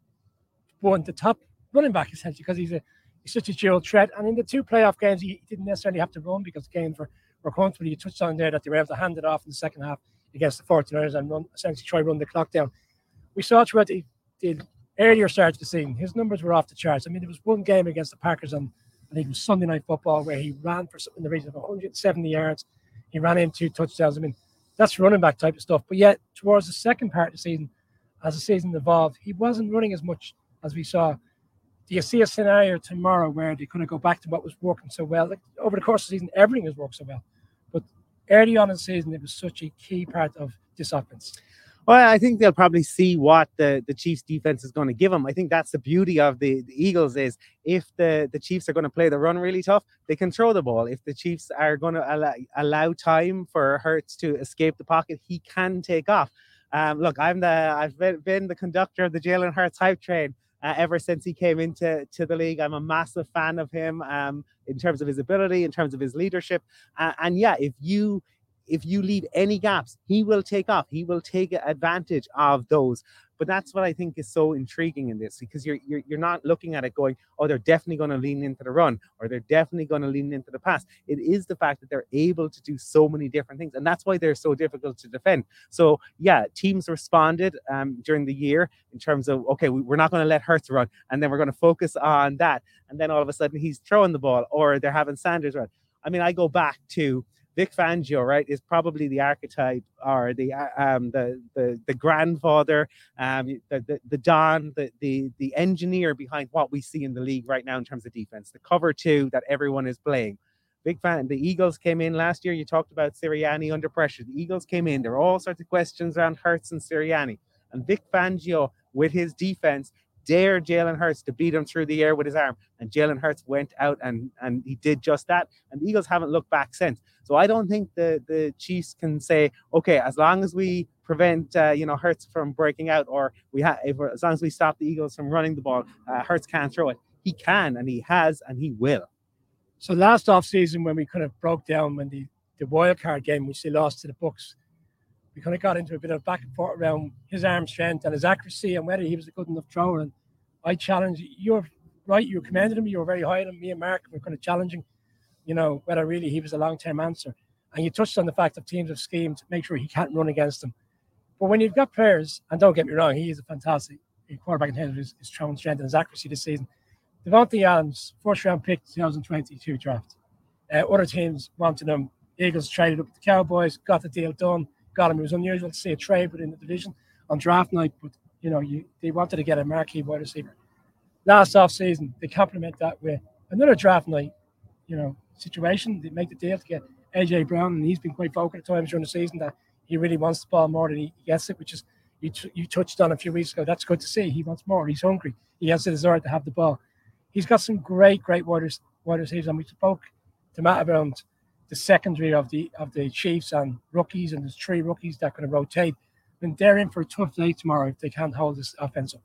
one of the top running back essentially because he's a he's such a dual threat. And in the two playoff games, he didn't necessarily have to run because the games were, were comfortable. You touched on there that they were able to hand it off in the second half against the 49ers and run essentially try run the clock down. We saw throughout the, the earlier start of the season, his numbers were off the charts. I mean, there was one game against the Packers on I think it was Sunday night football where he ran for something in the region of 170 yards. He ran in two touchdowns. I mean, that's running back type of stuff. But yet, towards the second part of the season, as the season evolved, he wasn't running as much as we saw. Do you see a scenario tomorrow where they kind of go back to what was working so well? Like over the course of the season, everything has worked so well. But early on in the season, it was such a key part of this offense. Well, I think they'll probably see what the, the Chiefs defense is going to give them. I think that's the beauty of the, the Eagles is if the, the Chiefs are going to play the run really tough, they can throw the ball. If the Chiefs are going to allow, allow time for Hurts to escape the pocket, he can take off. Um, look, I'm the I've been, been the conductor of the Jalen Hurts hype train uh, ever since he came into to the league. I'm a massive fan of him um, in terms of his ability, in terms of his leadership, uh, and yeah, if you if you leave any gaps, he will take off. He will take advantage of those. But that's what I think is so intriguing in this because you're you're, you're not looking at it going, oh, they're definitely going to lean into the run or they're definitely going to lean into the pass. It is the fact that they're able to do so many different things, and that's why they're so difficult to defend. So yeah, teams responded um, during the year in terms of okay, we, we're not going to let Hurts run, and then we're going to focus on that, and then all of a sudden he's throwing the ball or they're having Sanders run. I mean, I go back to Vic Fangio, right, is probably the archetype or the um, the the the grandfather, um, the, the the Don, the the the engineer behind what we see in the league right now in terms of defense. The cover two that everyone is playing. Big fan. The Eagles came in last year. You talked about Sirianni under pressure. The Eagles came in. There were all sorts of questions around Hurts and Sirianni. And Vic Fangio, with his defense, dared Jalen Hurts to beat him through the air with his arm. And Jalen Hurts went out and, and he did just that. And the Eagles haven't looked back since. So I don't think the, the Chiefs can say, okay, as long as we prevent uh, you know Hurts from breaking out, or we as long as we stop the Eagles from running the ball, uh, Hurts can't throw it. He can, and he has, and he will. So last off season, when we kind of broke down when the the wild card game, which they lost to the Bucks, we kind of got into a bit of back and forth around his arm strength and his accuracy and whether he was a good enough thrower. And I challenge you're right, you commended him, you were very high on him. Me and Mark were kind of challenging, you know, whether really he was a long term answer. And you touched on the fact that teams have schemed to make sure he can't run against them. But when you've got players, and don't get me wrong, he is a fantastic quarterback in terms of his, his strength and his accuracy this season. Davante Adams, first round pick 2022 draft. Uh, other teams wanted him. Eagles traded up with the Cowboys, got the deal done, got him. It was unusual to see a trade within the division on draft night, but you know, you they wanted to get a marquee wide receiver. Last off season, they complement that with another draft night, you know, situation. They make the deal to get AJ Brown, and he's been quite vocal at times during the season that he really wants the ball more than he gets it, which is you, t- you touched on a few weeks ago. That's good to see. He wants more. He's hungry. He has the desire to have the ball. He's got some great, great wide, wide receivers, and we spoke to Matt about the secondary of the of the Chiefs and rookies, and there's three rookies that are going to rotate and they're in for a tough day tomorrow if they can't hold this offense up.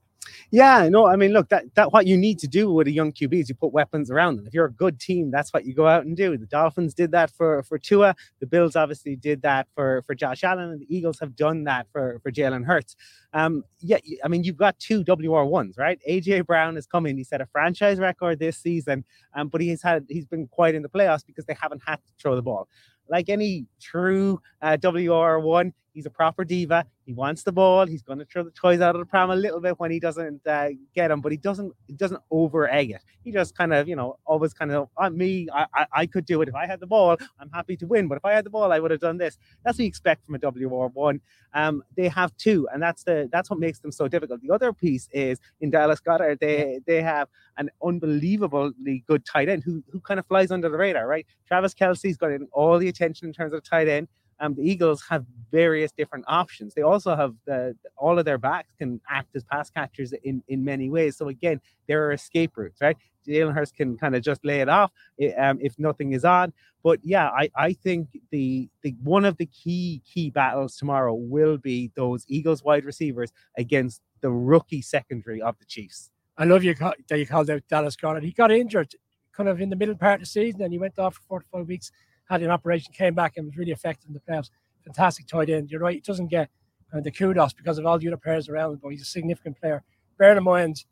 Yeah, no, I mean, look, that that what you need to do with a young QB is you put weapons around them. If you're a good team, that's what you go out and do. The Dolphins did that for for Tua. The Bills obviously did that for for Josh Allen, and the Eagles have done that for for Jalen Hurts. Um, yeah, I mean, you've got two WR ones, right? AJ Brown is coming. He set a franchise record this season, um, but he's had he's been quiet in the playoffs because they haven't had to throw the ball like any true uh, WR1, he's a proper diva. He wants the ball. He's going to throw the toys out of the pram a little bit when he doesn't uh, get them, but he doesn't. He doesn't over egg it. He just kind of, you know, always kind of on me. I, I, I could do it if I had the ball. I'm happy to win, but if I had the ball, I would have done this. That's what you expect from a WR one. Um, they have two, and that's the that's what makes them so difficult. The other piece is in Dallas Goedert. They they have an unbelievably good tight end who who kind of flies under the radar, right? Travis Kelce's got all the attention in terms of tight end. Um, the Eagles have various different options. They also have the, all of their backs can act as pass catchers in, in many ways. So again, there are escape routes, right? Jalen Hurts can kind of just lay it off um, if nothing is on. But yeah, I, I think the the one of the key key battles tomorrow will be those Eagles wide receivers against the rookie secondary of the Chiefs. I love you that you called out Dallas Goedert. He got injured kind of in the middle part of the season, and he went off for four to five weeks had an operation, came back and was really effective in the playoffs. Fantastic tight end. You're right. He doesn't get uh, the kudos because of all the other players around but he's a significant player. Bear in mind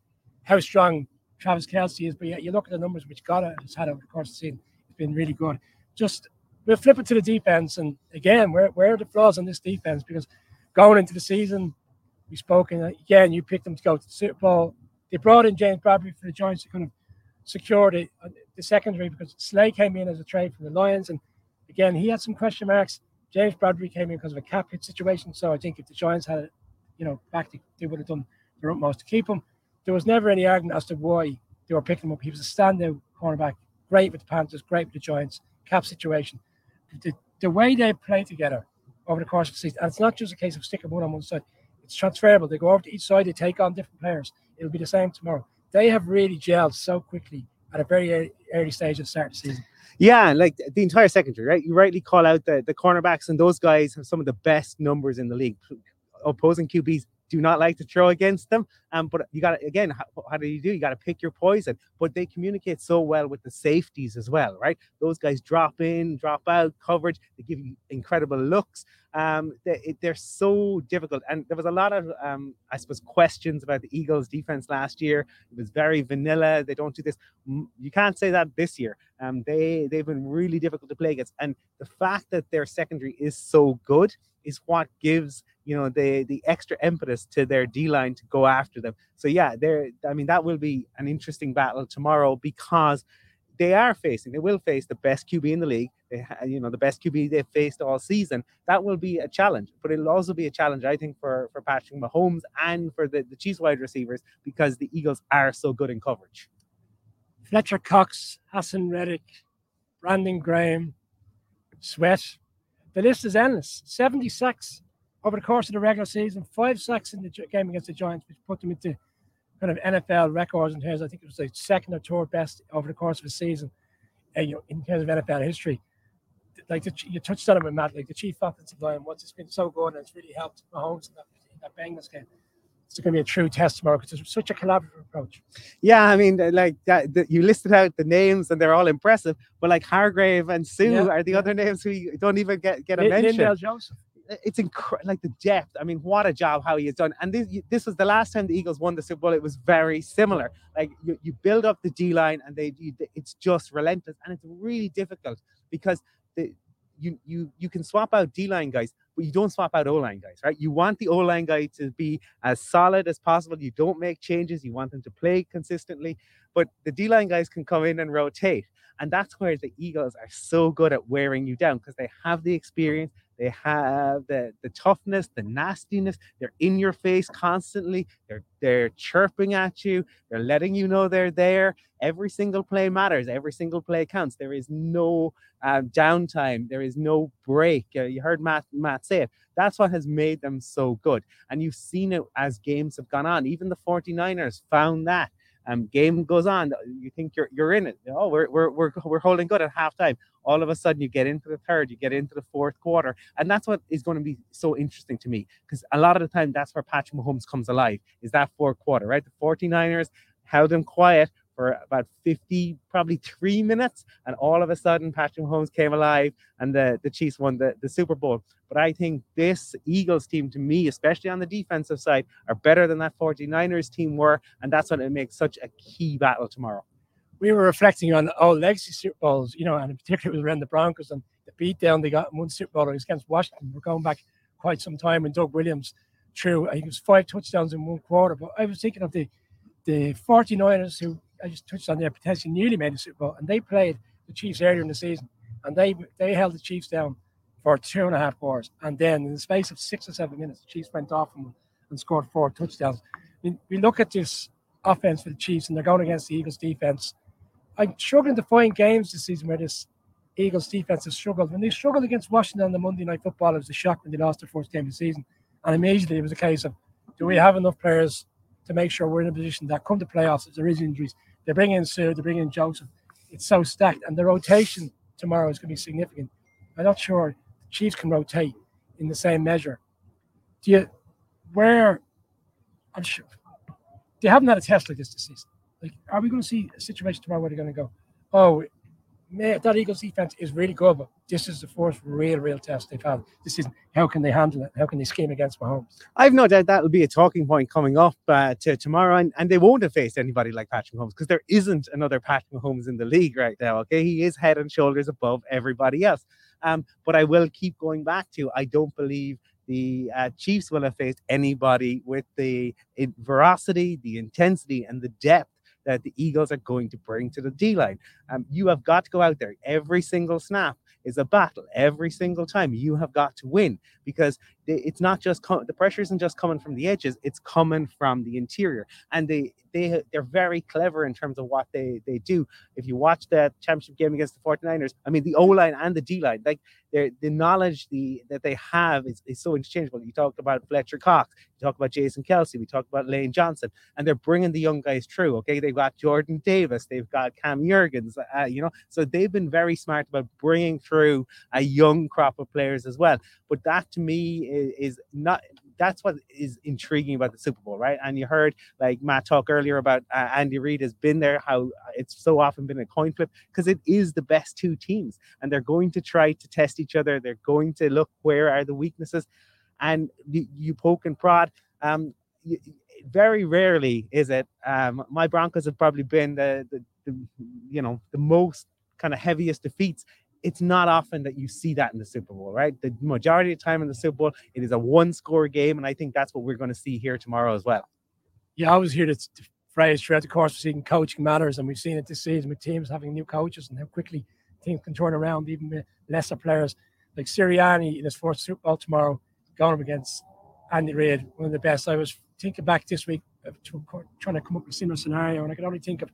how strong Travis Kelce is, but yeah, you look at the numbers which Goedert has had over the course of the season. It's been really good. Just we'll flip it to the defense, and again, where where are the flaws in this defense? Because going into the season, we spoke, and again, you picked them to go to the Super Bowl. They brought in James Bradberry for the Giants to kind of secure the, uh, the secondary because Slay came in as a trade from the Lions, and again, he had some question marks. James Bradberry came in because of a cap hit situation, so I think if the Giants had it, you know, back, they, they would have done their utmost to keep him. There was never any argument as to why they were picking him up. He was a standout cornerback, great with the Panthers, great with the Giants, cap situation. The, the way they play together over the course of the season, and it's not just a case of sticking one on one side, it's transferable. They go over to each side, they take on different players. It'll be the same tomorrow. They have really gelled so quickly at a very early stage of the start of the season. Yeah, like the entire secondary, right? You rightly call out the, the cornerbacks, and those guys have some of the best numbers in the league. Opposing QBs do not like to throw against them. Um, but you got to again, how, how, do you do? You got to pick your poison. But they communicate so well with the safeties as well, right? Those guys drop in, drop out, coverage. They give you incredible looks. Um, they, are so difficult, and there was a lot of, um, I suppose, questions about the Eagles' defense last year. It was very vanilla. They don't do this. You can't say that this year. Um, they they've been really difficult to play against, and the fact that their secondary is so good is what gives you know the the extra impetus to their D line to go after them. So yeah, there. I mean, that will be an interesting battle tomorrow because they are facing, they will face the best QB in the league. They, you know, the best QB they've faced all season. That will be a challenge, but it'll also be a challenge, I think, for for Patrick Mahomes and for the the Chiefs wide receivers because the Eagles are so good in coverage. Fletcher Cox, Haason Reddick, Brandon Graham, Sweat. The list is endless. 70 sacks over the course of the regular season, five sacks in the game against the Giants, which put them into kind of NFL records in terms. I think it was the second or third best over the course of a season, uh, you know, in terms of NFL history. Like the, you touched on it with Matt, like the chief offensive line. Once it's been so good and it's really helped Mahomes in that, in that Bengals game it's going to be a true test tomorrow because it's such a collaborative approach. Yeah, I mean, like that, the, you listed out the names and they're all impressive, but like Hargrave and Suh yeah, are the yeah. other names who don't even get get a L- mention. Linval Joseph it's incredible, like the depth. I mean, what a job how he has done. And this, this was the last time the Eagles won the Super Bowl. It was very similar. Like you, you build up the D line, and they, you, it's just relentless, and it's really difficult because the, you you you can swap out D line guys, but you don't swap out O line guys, right? You want the O line guy to be as solid as possible. You don't make changes. You want them to play consistently, but the D line guys can come in and rotate. And that's where the Eagles are so good at wearing you down because they have the experience, they have the, the toughness, the nastiness. They're in your face constantly. They're they're chirping at you. They're letting you know they're there. Every single play matters. Every single play counts. There is no uh, downtime. There is no break. Uh, you heard Matt Matt say it. That's what has made them so good. And you've seen it as games have gone on. Even the 49ers found that um, game goes on. You think you're you're in it. Oh, we're we're we're we're holding good at halftime. All of a sudden, you get into the third, you get into the fourth quarter, and that's what is going to be so interesting to me because a lot of the time that's where Patrick Mahomes comes alive. Is that fourth quarter, right? The 49ers held him quiet for about 50, probably three minutes. And all of a sudden, Patrick Mahomes came alive and the, the Chiefs won the, the Super Bowl. But I think this Eagles team, to me, especially on the defensive side, are better than that 49ers team were. And that's what it makes such a key battle tomorrow. We were reflecting on all legacy Super Bowls, you know, and in particular it was around the Broncos and the beatdown they got in one Super Bowl against Washington. We're going back quite some time when Doug Williams threw, I think it was five touchdowns in one quarter. But I was thinking of the the 49ers who I just touched on there, potentially nearly made Super Bowl, and they played the Chiefs earlier in the season, and they they held the Chiefs down for two and a half quarters, and then in the space of six or seven minutes, the Chiefs went off and, and scored four touchdowns. We, we look at this offense for the Chiefs, and they're going against the Eagles' defense. I'm struggling to find games this season where this Eagles defense has struggled. When they struggled against Washington on the Monday Night Football, it was a shock when they lost their first game of the season. And immediately it was a case of, do we have enough players to make sure we're in a position that come to playoffs if there is injuries, they bring in Suh, they bring in Joseph. It's so stacked, and the rotation tomorrow is going to be significant. I'm not sure the Chiefs can rotate in the same measure. Do you, where, I'm sure, they haven't had a test like this this season. Like, are we going to see a situation tomorrow where they're going to go, oh, that Eagles defense is really good, but this is the first real, real test they've had. This is how can they handle it? How can they scheme against Mahomes? I've no doubt that'll be a talking point coming up uh, to tomorrow, and, and they won't have faced anybody like Patrick Mahomes because there isn't another Patrick Mahomes in the league right now. Okay, he is head and shoulders above everybody else. Um, but I will keep going back to I don't believe the uh, Chiefs will have faced anybody with the veracity, the intensity, and the depth that the Eagles are going to bring to the D line. Um, you have got to go out there every single snap is a battle every single time. You have got to win because it's not just com- the pressure isn't just coming from the edges; it's coming from the interior. And they they they're very clever in terms of what they they do. If you watch that championship game against the 49ers, I mean the O line and the D line, like the knowledge the that they have is, is so interchangeable. You talked about Fletcher Cox, you talk about Jason Kelce we talk about Lane Johnson, and they're bringing the young guys through. Okay, they've got Jordan Davis, they've got Cam Jurgens, uh, you know, so they've been very smart about bringing through a young crop of players as well. But that to me is, is not that's what is intriguing about the Super Bowl, right? And you heard like Matt talk earlier about uh, Andy Reid has been there, how it's so often been a coin flip because it is the best two teams, and they're going to try to test each other. They're going to look where are the weaknesses, and you, you poke and prod. Um, you, very rarely is it. Um, my Broncos have probably been the, the, the you know the most kind of heaviest defeats it's not often that you see that in the Super Bowl, right? The majority of the time in the Super Bowl, it is a one score game. And I think that's what we're going to see here tomorrow as well. Yeah, I was here to, to phrase throughout the course of seeing coaching matters. And we've seen it this season with teams having new coaches and how quickly teams can turn around, even with lesser players. Like Sirianni in his first Super Bowl tomorrow, going up against Andy Reid, one of the best. I was thinking back this week, of trying to come up with a similar scenario, and I could only think of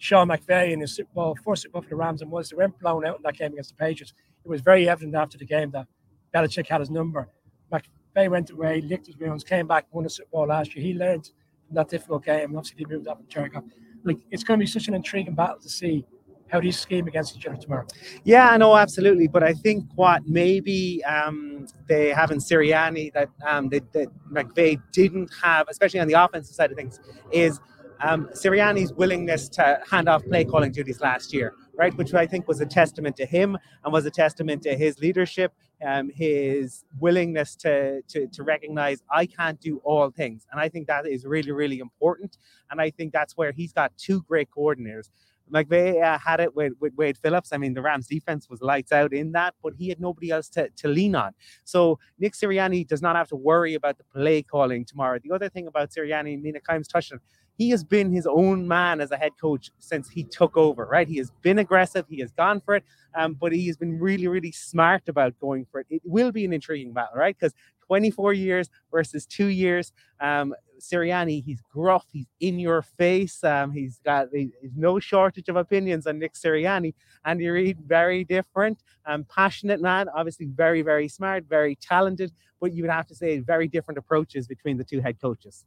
Sean McVay in his Super Bowl, first Super Bowl for the Rams, and was they weren't blown out in that game against the Patriots. It was very evident after the game that Belichick had his number. McVay went away, licked his wounds, came back, won the Super Bowl last year. He learned from that difficult game, and obviously he moved up with Jericho. Like it's going to be such an intriguing battle to see how these scheme against each other tomorrow. Yeah, I know absolutely, but I think what maybe um, they have in Sirianni that um, that, that McVay didn't have, especially on the offensive side of things, is um, Sirianni's willingness to hand off play calling duties last year, right, which I think was a testament to him and was a testament to his leadership, um, his willingness to, to to recognize I can't do all things, and I think that is really really important, and I think that's where he's got two great coordinators. McVay uh, had it with, with Wade Phillips. I mean, the Rams defense was lights out in that, but he had nobody else to, to lean on. So Nick Sirianni does not have to worry about the play calling tomorrow. The other thing about Sirianni, Mina Kimes touched on, he has been his own man as a head coach since he took over, right? He has been aggressive, he has gone for it, um, but he has been really, really smart about going for it. It will be an intriguing battle, right? Because 24 years versus two years. Um, Sirianni, he's gruff, he's in your face. Um, he's got he's no shortage of opinions on Nick Sirianni. Andy Reid, very different, um, passionate man, obviously very, very smart, very talented, but you would have to say very different approaches between the two head coaches.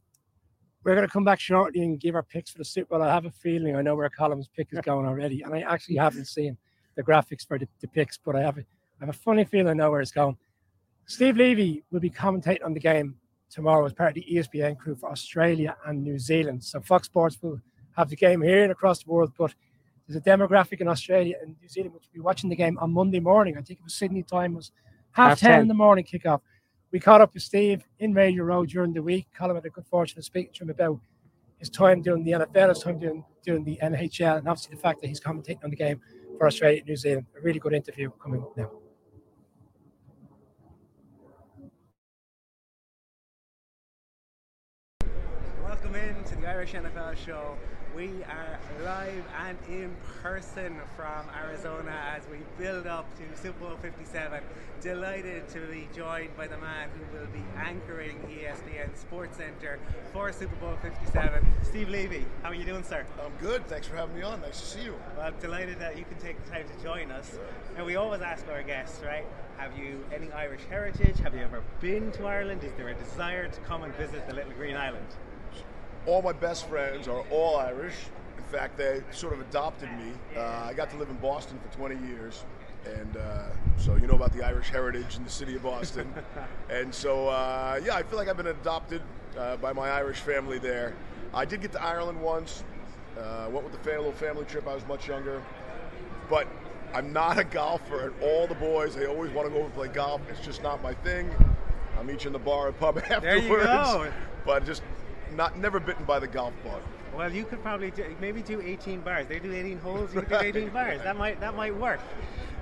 We're going to come back shortly and give our picks for the Super Bowl. I have a feeling I know where Colin's pick is going already, and I actually haven't seen the graphics for the, the picks, but I have, a, I have a funny feeling I know where it's going. Steve Levy will be commentating on the game tomorrow as part of the ESPN crew for Australia and New Zealand. So Fox Sports will have the game here and across the world, but there's a demographic in Australia and New Zealand which will be watching the game on Monday morning. I think it was Sydney time was half, half 10, 10 in the morning kickoff we caught up with Steve in Radio Row during the week. Colin had a good fortune of speaking to him about his time doing the NFL, his time doing, doing the NHL, and obviously the fact that he's commentating on the game for Australia and New Zealand. A really good interview coming up now. Welcome in to the Irish NFL show. We are live and in person from Arizona as we build up to Super Bowl 57. Delighted to be joined by the man who will be anchoring ESPN Sports Center for Super Bowl 57, Steve Levy. How are you doing, sir? I'm good. Thanks for having me on. Nice to see you. Well, I'm delighted that you can take the time to join us. Sure. And we always ask our guests, right? Have you any Irish heritage? Have you ever been to Ireland? Is there a desire to come and visit the Little Green Island? All my best friends are all Irish. In fact, they sort of adopted me. Uh, I got to live in Boston for 20 years. And uh, so you know about the Irish heritage in the city of Boston. and so, uh, yeah, I feel like I've been adopted uh, by my Irish family there. I did get to Ireland once. Uh, went with the family, little family trip. I was much younger. But I'm not a golfer. And all the boys, they always want to go over and play golf. It's just not my thing. I'm each in the bar and pub afterwards. There you go. But just not never bitten by the golf bug. Well, you could probably do, maybe do 18 bars. They do 18 holes. You right, do 18 bars. That might that might work.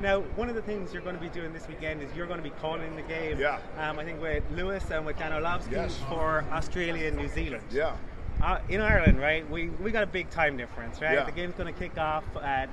Now, one of the things you're going to be doing this weekend is you're going to be calling the game. Yeah. Um, I think with Lewis and with Dan Orlovsky yes. for Australia and New Zealand. Yeah. Uh, in Ireland, right, we, we got a big time difference, right? Yeah. The game's going to kick off at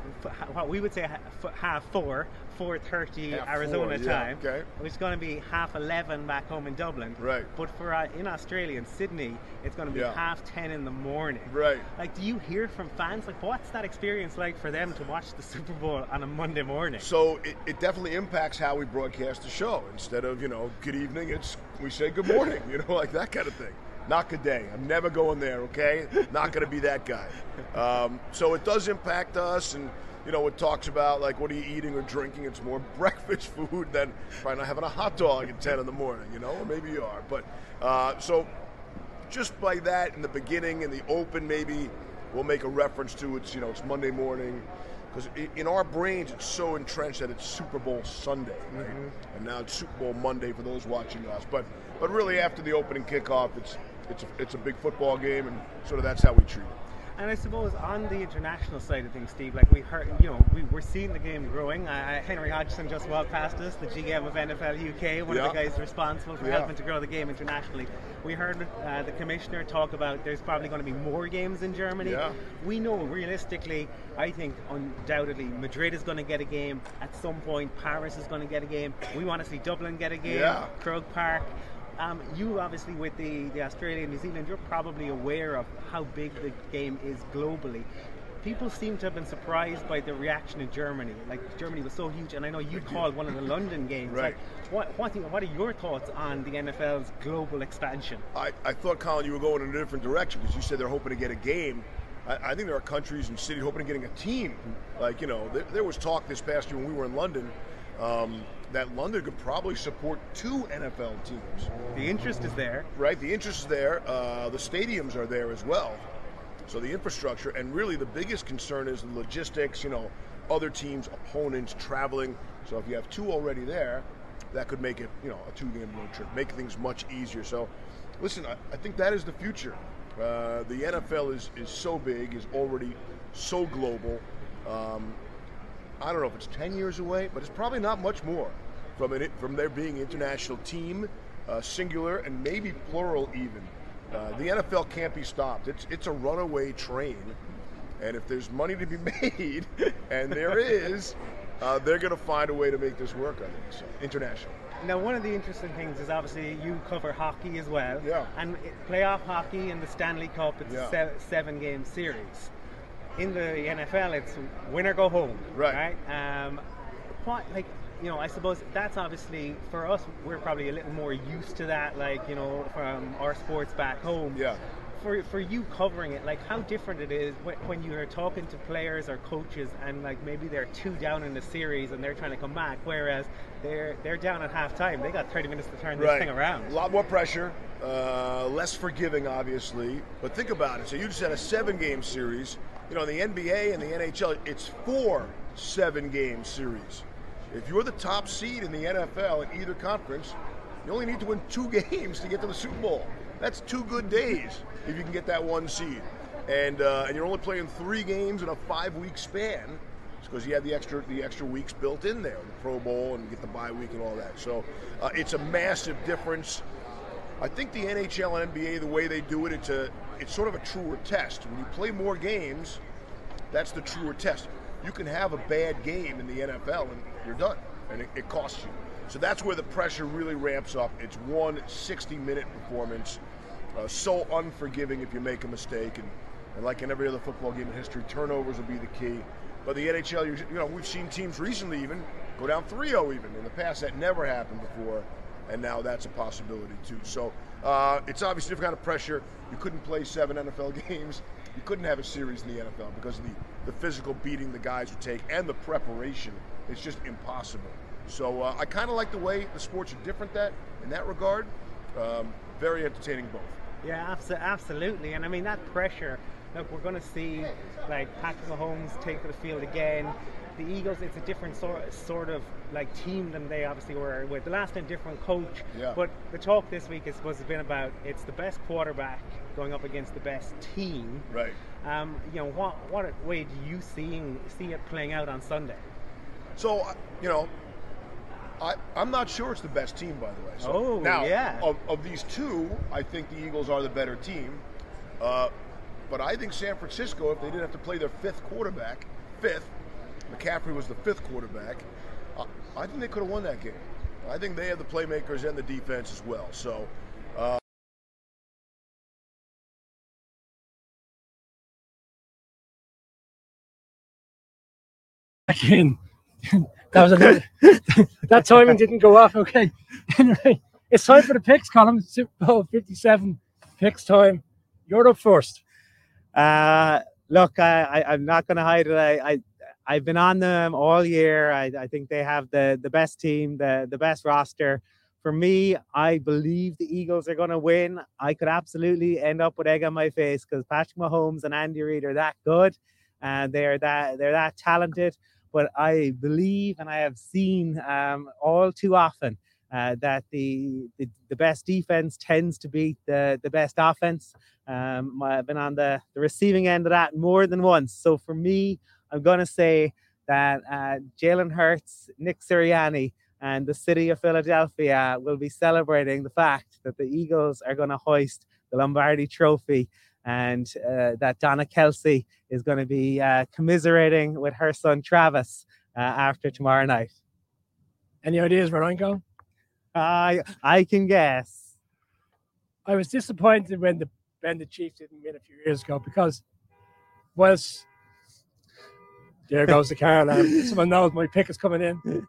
what we would say half four, 4.30 Arizona four, time, yeah, okay. which is going to be half 11 back home in Dublin. Right. But for uh, in Australia, in Sydney, it's going to be yeah. half 10 in the morning. Right. Like, do you hear from fans? Like, what's that experience like for them to watch the Super Bowl on a Monday morning? So it, it definitely impacts how we broadcast the show. Instead of, you know, good evening, it's we say good morning, you know, like that kind of thing. Not good day. I'm never going there, okay? Not going to be that guy. Um, so it does impact us, and you know, it talks about like what are you eating or drinking. It's more breakfast food than probably not having a hot dog at 10 in the morning, you know, or maybe you are. But uh, so just by that in the beginning, in the open, maybe we'll make a reference to it's, you know, it's Monday morning. Because in our brains, it's so entrenched that it's Super Bowl Sunday, right? Mm-hmm. And now it's Super Bowl Monday for those watching us. But but really, after the opening kickoff, it's it's a, it's a big football game, and sort of that's how we treat it. And I suppose on the international side of things, Steve, like we heard, you know, we, we're seeing the game growing. Uh, Henry Hodgson just walked past us, the GM of NFL UK, one Yeah. of the guys responsible for Yeah. helping to grow the game internationally. We heard uh, the commissioner talk about there's probably going to be more games in Germany. Yeah. We know realistically, I think undoubtedly Madrid is going to get a game at some point. Paris is going to get a game. We want to see Dublin get a game. Croke Park. Um, you obviously with the, the Australia and New Zealand, you're probably aware of how big the game is globally. People seem to have been surprised by the reaction in Germany. Like Germany was so huge, and I know you called one of the London games. Right. Like, what what, what are your thoughts on the NFL's global expansion? I, I thought, Colin, you were going in a different direction because you said they're hoping to get a game. I, I think there are countries and cities hoping to getting a team. Like, you know, there, there was talk this past year when we were in London um, that London could probably support two NFL teams, The interest is there. right? The interest is there. Uh, the stadiums are there as well. So the infrastructure, and really the biggest concern is the logistics, you know, other teams, opponents, traveling. So if you have two already there, that could make it, you know, a two-game road trip, make things much easier. So, listen, I, I think that is the future. Uh, the NFL is is so big, is already so global. Um, I don't know if it's 10 years away, but it's probably not much more from it from there being international team, uh, singular and maybe plural even. Uh, the NFL can't be stopped. It's it's a runaway train, and if there's money to be made, and there is, uh, they're going to find a way to make this work. I think so. International. Now, one of the interesting things is obviously you cover hockey as well. Yeah. And playoff hockey and the Stanley Cup, it's Yeah. a se- seven game series. In the NFL, it's win or go home. Right. Right. Um, what, like, you know, I suppose that's obviously for us, we're probably a little more used to that, like, you know, from our sports back home. Yeah. For, for you covering it, like how different it is when, when you are talking to players or coaches and like maybe they're two down in the series and they're trying to come back, whereas they're they're down at half time. They got 30 minutes to turn this thing around. A lot more pressure, uh, less forgiving, obviously. But think about it. So you just had a seven-game series. You know, the NBA and the NHL, it's four seven-game series. If you're the top seed in the NFL in either conference, you only need to win two games to get to the Super Bowl. That's two good days if you can get that one seed. And uh, and you're only playing three games in a five-week span because you have the extra the extra weeks built in there, the Pro Bowl and get the bye week and all that. So uh, it's a massive difference. I think the NHL and NBA, the way they do it, it's a it's sort of a truer test. When you play more games, that's the truer test. You can have a bad game in the NFL and you're done, and it, it costs you. So that's where the pressure really ramps up. It's one 60-minute performance, uh, so unforgiving if you make a mistake, and, and like in every other football game in history, turnovers will be the key. But the NHL, you know, we've seen teams recently even go down 3-0 even. In the past, that never happened before, and now that's a possibility too. So uh, it's obviously a different kind of pressure. You couldn't play seven NFL games. You couldn't have a series in the NFL because of the, the physical beating the guys would take and the preparation. It's just impossible. So uh, I kind of like the way the sports are different that in that regard. Um, very entertaining both. Yeah, absolutely. And I mean, that pressure, look, we're going to see like Patrick Mahomes take to the field again. The Eagles, it's a different sort, sort of like team than they obviously were with the last time, different coach. Yeah. But the talk this week is supposed to have been about it's the best quarterback going up against the best team. Right. Um, you know, what what way do you seeing see it playing out on Sunday? So, you know, I, I'm not sure it's the best team, by the way. So Oh, now, yeah. Of, of these two, I think the Eagles are the better team. Uh, but I think San Francisco, if they didn't have to play their fifth quarterback, fifth, McCaffrey was the fifth quarterback, uh, I think they could have won that game. I think they have the playmakers and the defense as well. So, uh, again. that was a that timing didn't go off. Okay. Anyway, it's time for the picks Colin. Super Bowl 57 picks time. You're up first. Uh, look, I, I, I'm not going to hide it. I, I, I've been on them all year. I, I think they have the the best team, the the best roster. For me, I believe the Eagles are going to win. I could absolutely end up with egg on my face because Patrick Mahomes and Andy Reid are that good, and they're that they're that talented. But I believe, and I have seen um, all too often, uh, that the, the the best defense tends to beat the the best offense. Um, I've been on the, the receiving end of that more than once. So for me, I'm going to say that uh, Jalen Hurts, Nick Sirianni, and the city of Philadelphia will be celebrating the fact that the Eagles are going to hoist the Lombardi Trophy and uh, that Donna Kelce is going to be uh, commiserating with her son Travis uh, after tomorrow night. Any ideas I'm? I I can guess. I was disappointed when the when the Chiefs didn't win a few years ago because was there goes the car alarm. Someone knows my pick is coming in.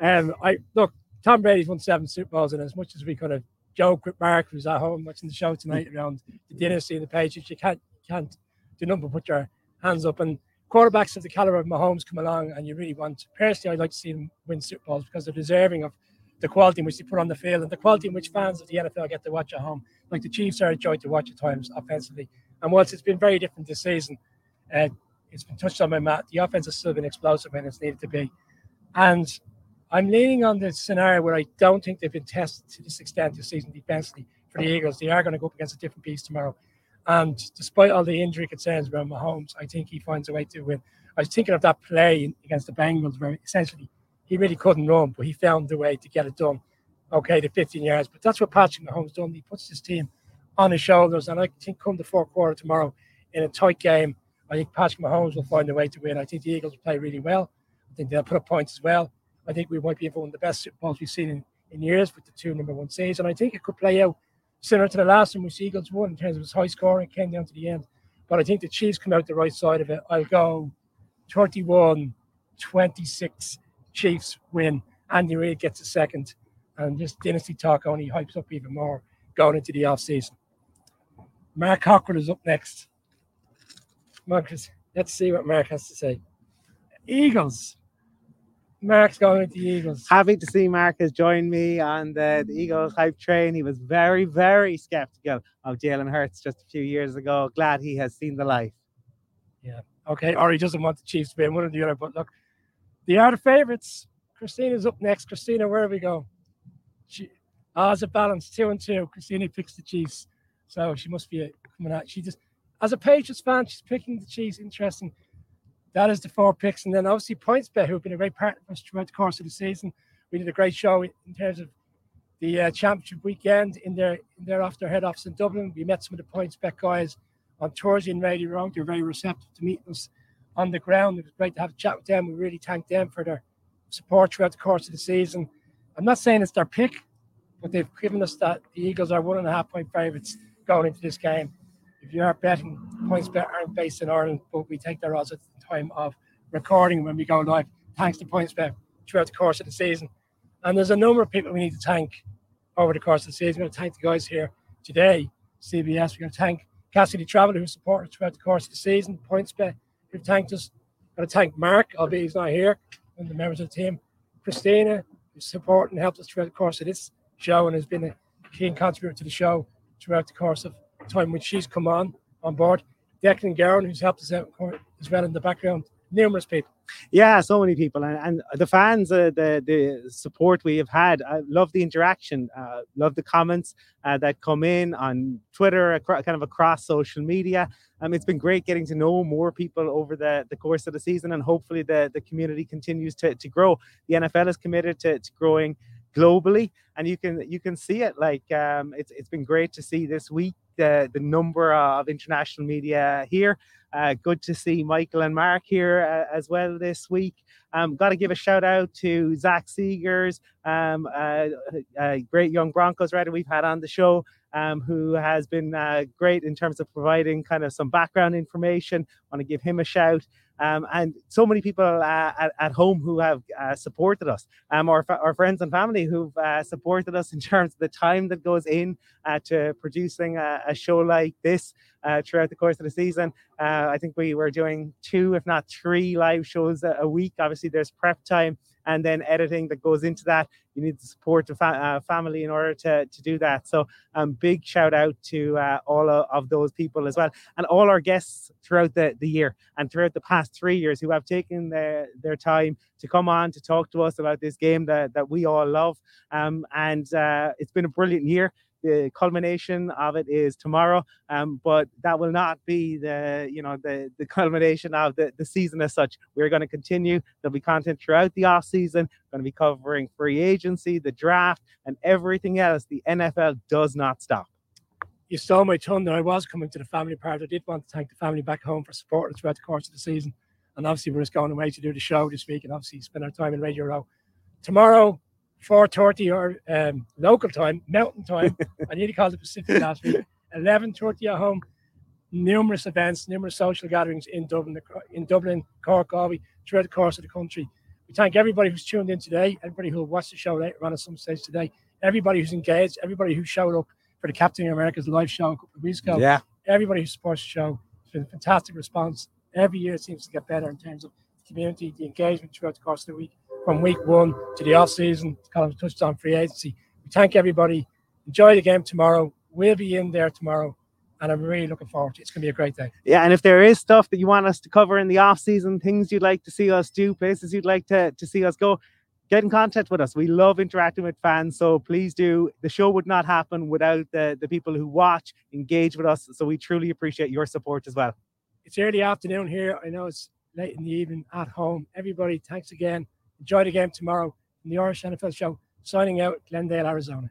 Um, I look, Tom Brady's won seven Super Bowls, and as much as we could have joked with Mark, who's at home watching the show tonight around the dynasty and the Patriots, you can't can't do nothing but put your hands up. And quarterbacks of the caliber of Mahomes come along, and you really want. Personally, I'd like to see them win Super Bowls because they're deserving of the quality in which they put on the field and the quality in which fans of the NFL get to watch at home. Like the Chiefs are a joy to watch at times offensively. And whilst it's been very different this season, uh, it's been touched on by Matt. The offense has still been explosive when it's needed to be. And I'm leaning on the scenario where I don't think they've been tested to this extent this season defensively for the Eagles. They are going to go up against a different beast tomorrow. And despite all the injury concerns around Mahomes, I think he finds a way to win. I was thinking of that play against the Bengals where essentially he really couldn't run, but he found a way to get it done. Okay, the 15 yards. But that's what Patrick Mahomes done. He puts his team on his shoulders. And I think come the fourth quarter tomorrow in a tight game, I think Patrick Mahomes will find a way to win. I think the Eagles will play really well. I think they'll put up points as well. I think we might be one of the best Super Bowls we've seen in, in years with the two number one seeds. And I think it could play out similar to the last one which Eagles won in terms of its high score and came down to the end. But I think the Chiefs come out the right side of it. I'll go 31 26 Chiefs win. Andy Reid gets a second. And this dynasty talk only hypes up even more going into the off season. Mark Cochran is up next. Marcus, let's see what Mark has to say. Eagles. Mark's going with the Eagles. Happy to see Mark has joined me on the, the Eagles hype train. He was very, very skeptical of Jalen Hurts just a few years ago. Glad he has seen the light. Yeah. Okay. Or he doesn't want the Chiefs to win, one or the other. But look, they are the favourites. Christina's up next. Christina, where do we go? She, as a balance, two and two. Christina picks the Chiefs. So she must be coming out. She just, as a Patriots fan, she's picking the Chiefs. Interesting. That is the four picks. And then obviously PointsBet, who've been a great partner for us throughout the course of the season. We did a great show in terms of the uh, championship weekend in their in their off their head office in Dublin. We met some of the PointsBet guys on Thursday in Radio Round. They were very receptive to meeting us on the ground. It was great to have a chat with them. We really thank them for their support throughout the course of the season. I'm not saying it's their pick, but they've given us that the Eagles are one and a half point favourites going into this game. If you are betting, PointsBet aren't based in Ireland, but we take their odds at the time of recording when we go live, thanks to PointsBet throughout the course of the season. And there's a number of people we need to thank over the course of the season. We're going to thank the guys here today, CBS. We're going to thank Cassidy Traveller, who supported us throughout the course of the season, PointsBet, who thanked us. We're going to thank Mark, albeit he's not here, and the members of the team. Christina, who's supported and helped us throughout the course of this show and has been a keen contributor to the show throughout the course of time when she's come on on board. Declan Gowan, who's helped us out as well in the background. Numerous people. Yeah, so many people, and, and the fans, uh, the the support we have had. I love the interaction, uh, love the comments uh, that come in on Twitter, across, kind of across social media. Um, it's been great getting to know more people over the, the course of the season, and hopefully the, the community continues to, to grow. The NFL is committed to, to growing globally, and you can you can see it. Like um, it's it's been great to see this week the the number of international media here. Uh, good to see Michael and Mark here uh, as well this week. Um, Got to give a shout out to Zach Seegers, um, uh, a great young Broncos writer we've had on the show, um, who has been uh, great in terms of providing kind of some background information. Want to give him a shout. Um, and so many people uh, at, at home who have uh, supported us, um, our, our friends and family who've uh, supported us in terms of the time that goes in uh, to producing a, a, show like this uh, throughout the course of the season. Uh, I think we were doing two, if not three, live shows a, a week. Obviously, there's prep time and then editing that goes into that. You need to support the fa- uh, family in order to, to do that. So, um, big shout out to uh, all of, of, those people as well, and all our guests throughout the, the year and throughout the past three years who have taken their, their time to come on to talk to us about this game that, that we all love. Um, and uh, it's been a brilliant year the culmination of it is tomorrow. Um, but that will not be the you know the the culmination of the, the season as such. We're going to continue. There'll be content throughout the off season. Going to be covering free agency, the draft, and everything else. The NFL does not stop. You stole my thunder. I was coming to the family part. I did want to thank the family back home for supporting throughout the course of the season. And obviously, we're just going away to do the show this week and obviously spend our time in Radio Row. Tomorrow, 4.30 or um, local time, mountain time. I nearly called it Pacific last week. 11.30 at home. Numerous events, numerous social gatherings in Dublin, in Dublin, Cork, Galway, throughout the course of the country. We thank everybody who's tuned in today, everybody who watched the show later on at some stage today, everybody who's engaged, everybody who showed up for the Captain America's live show a couple of weeks ago. Yeah. Everybody who supports the show. It's been a fantastic response. Every year it seems to get better in terms of community, the engagement throughout the course of the week from week one to the off season. Kind of touched on free agency. We thank everybody. Enjoy the game tomorrow. We'll be in there tomorrow. And I'm really looking forward to it. It's going to be a great day. Yeah, and if there is stuff that you want us to cover in the off season, things you'd like to see us do, places you'd like to, to see us go, get in contact with us. We love interacting with fans, so please do. The show would not happen without the, the people who watch, engage with us. So we truly appreciate your support as well. It's early afternoon here. I know it's late in the evening at home. Everybody, thanks again. Enjoy the game tomorrow from the Irish NFL Show. Signing out, Glendale, Arizona.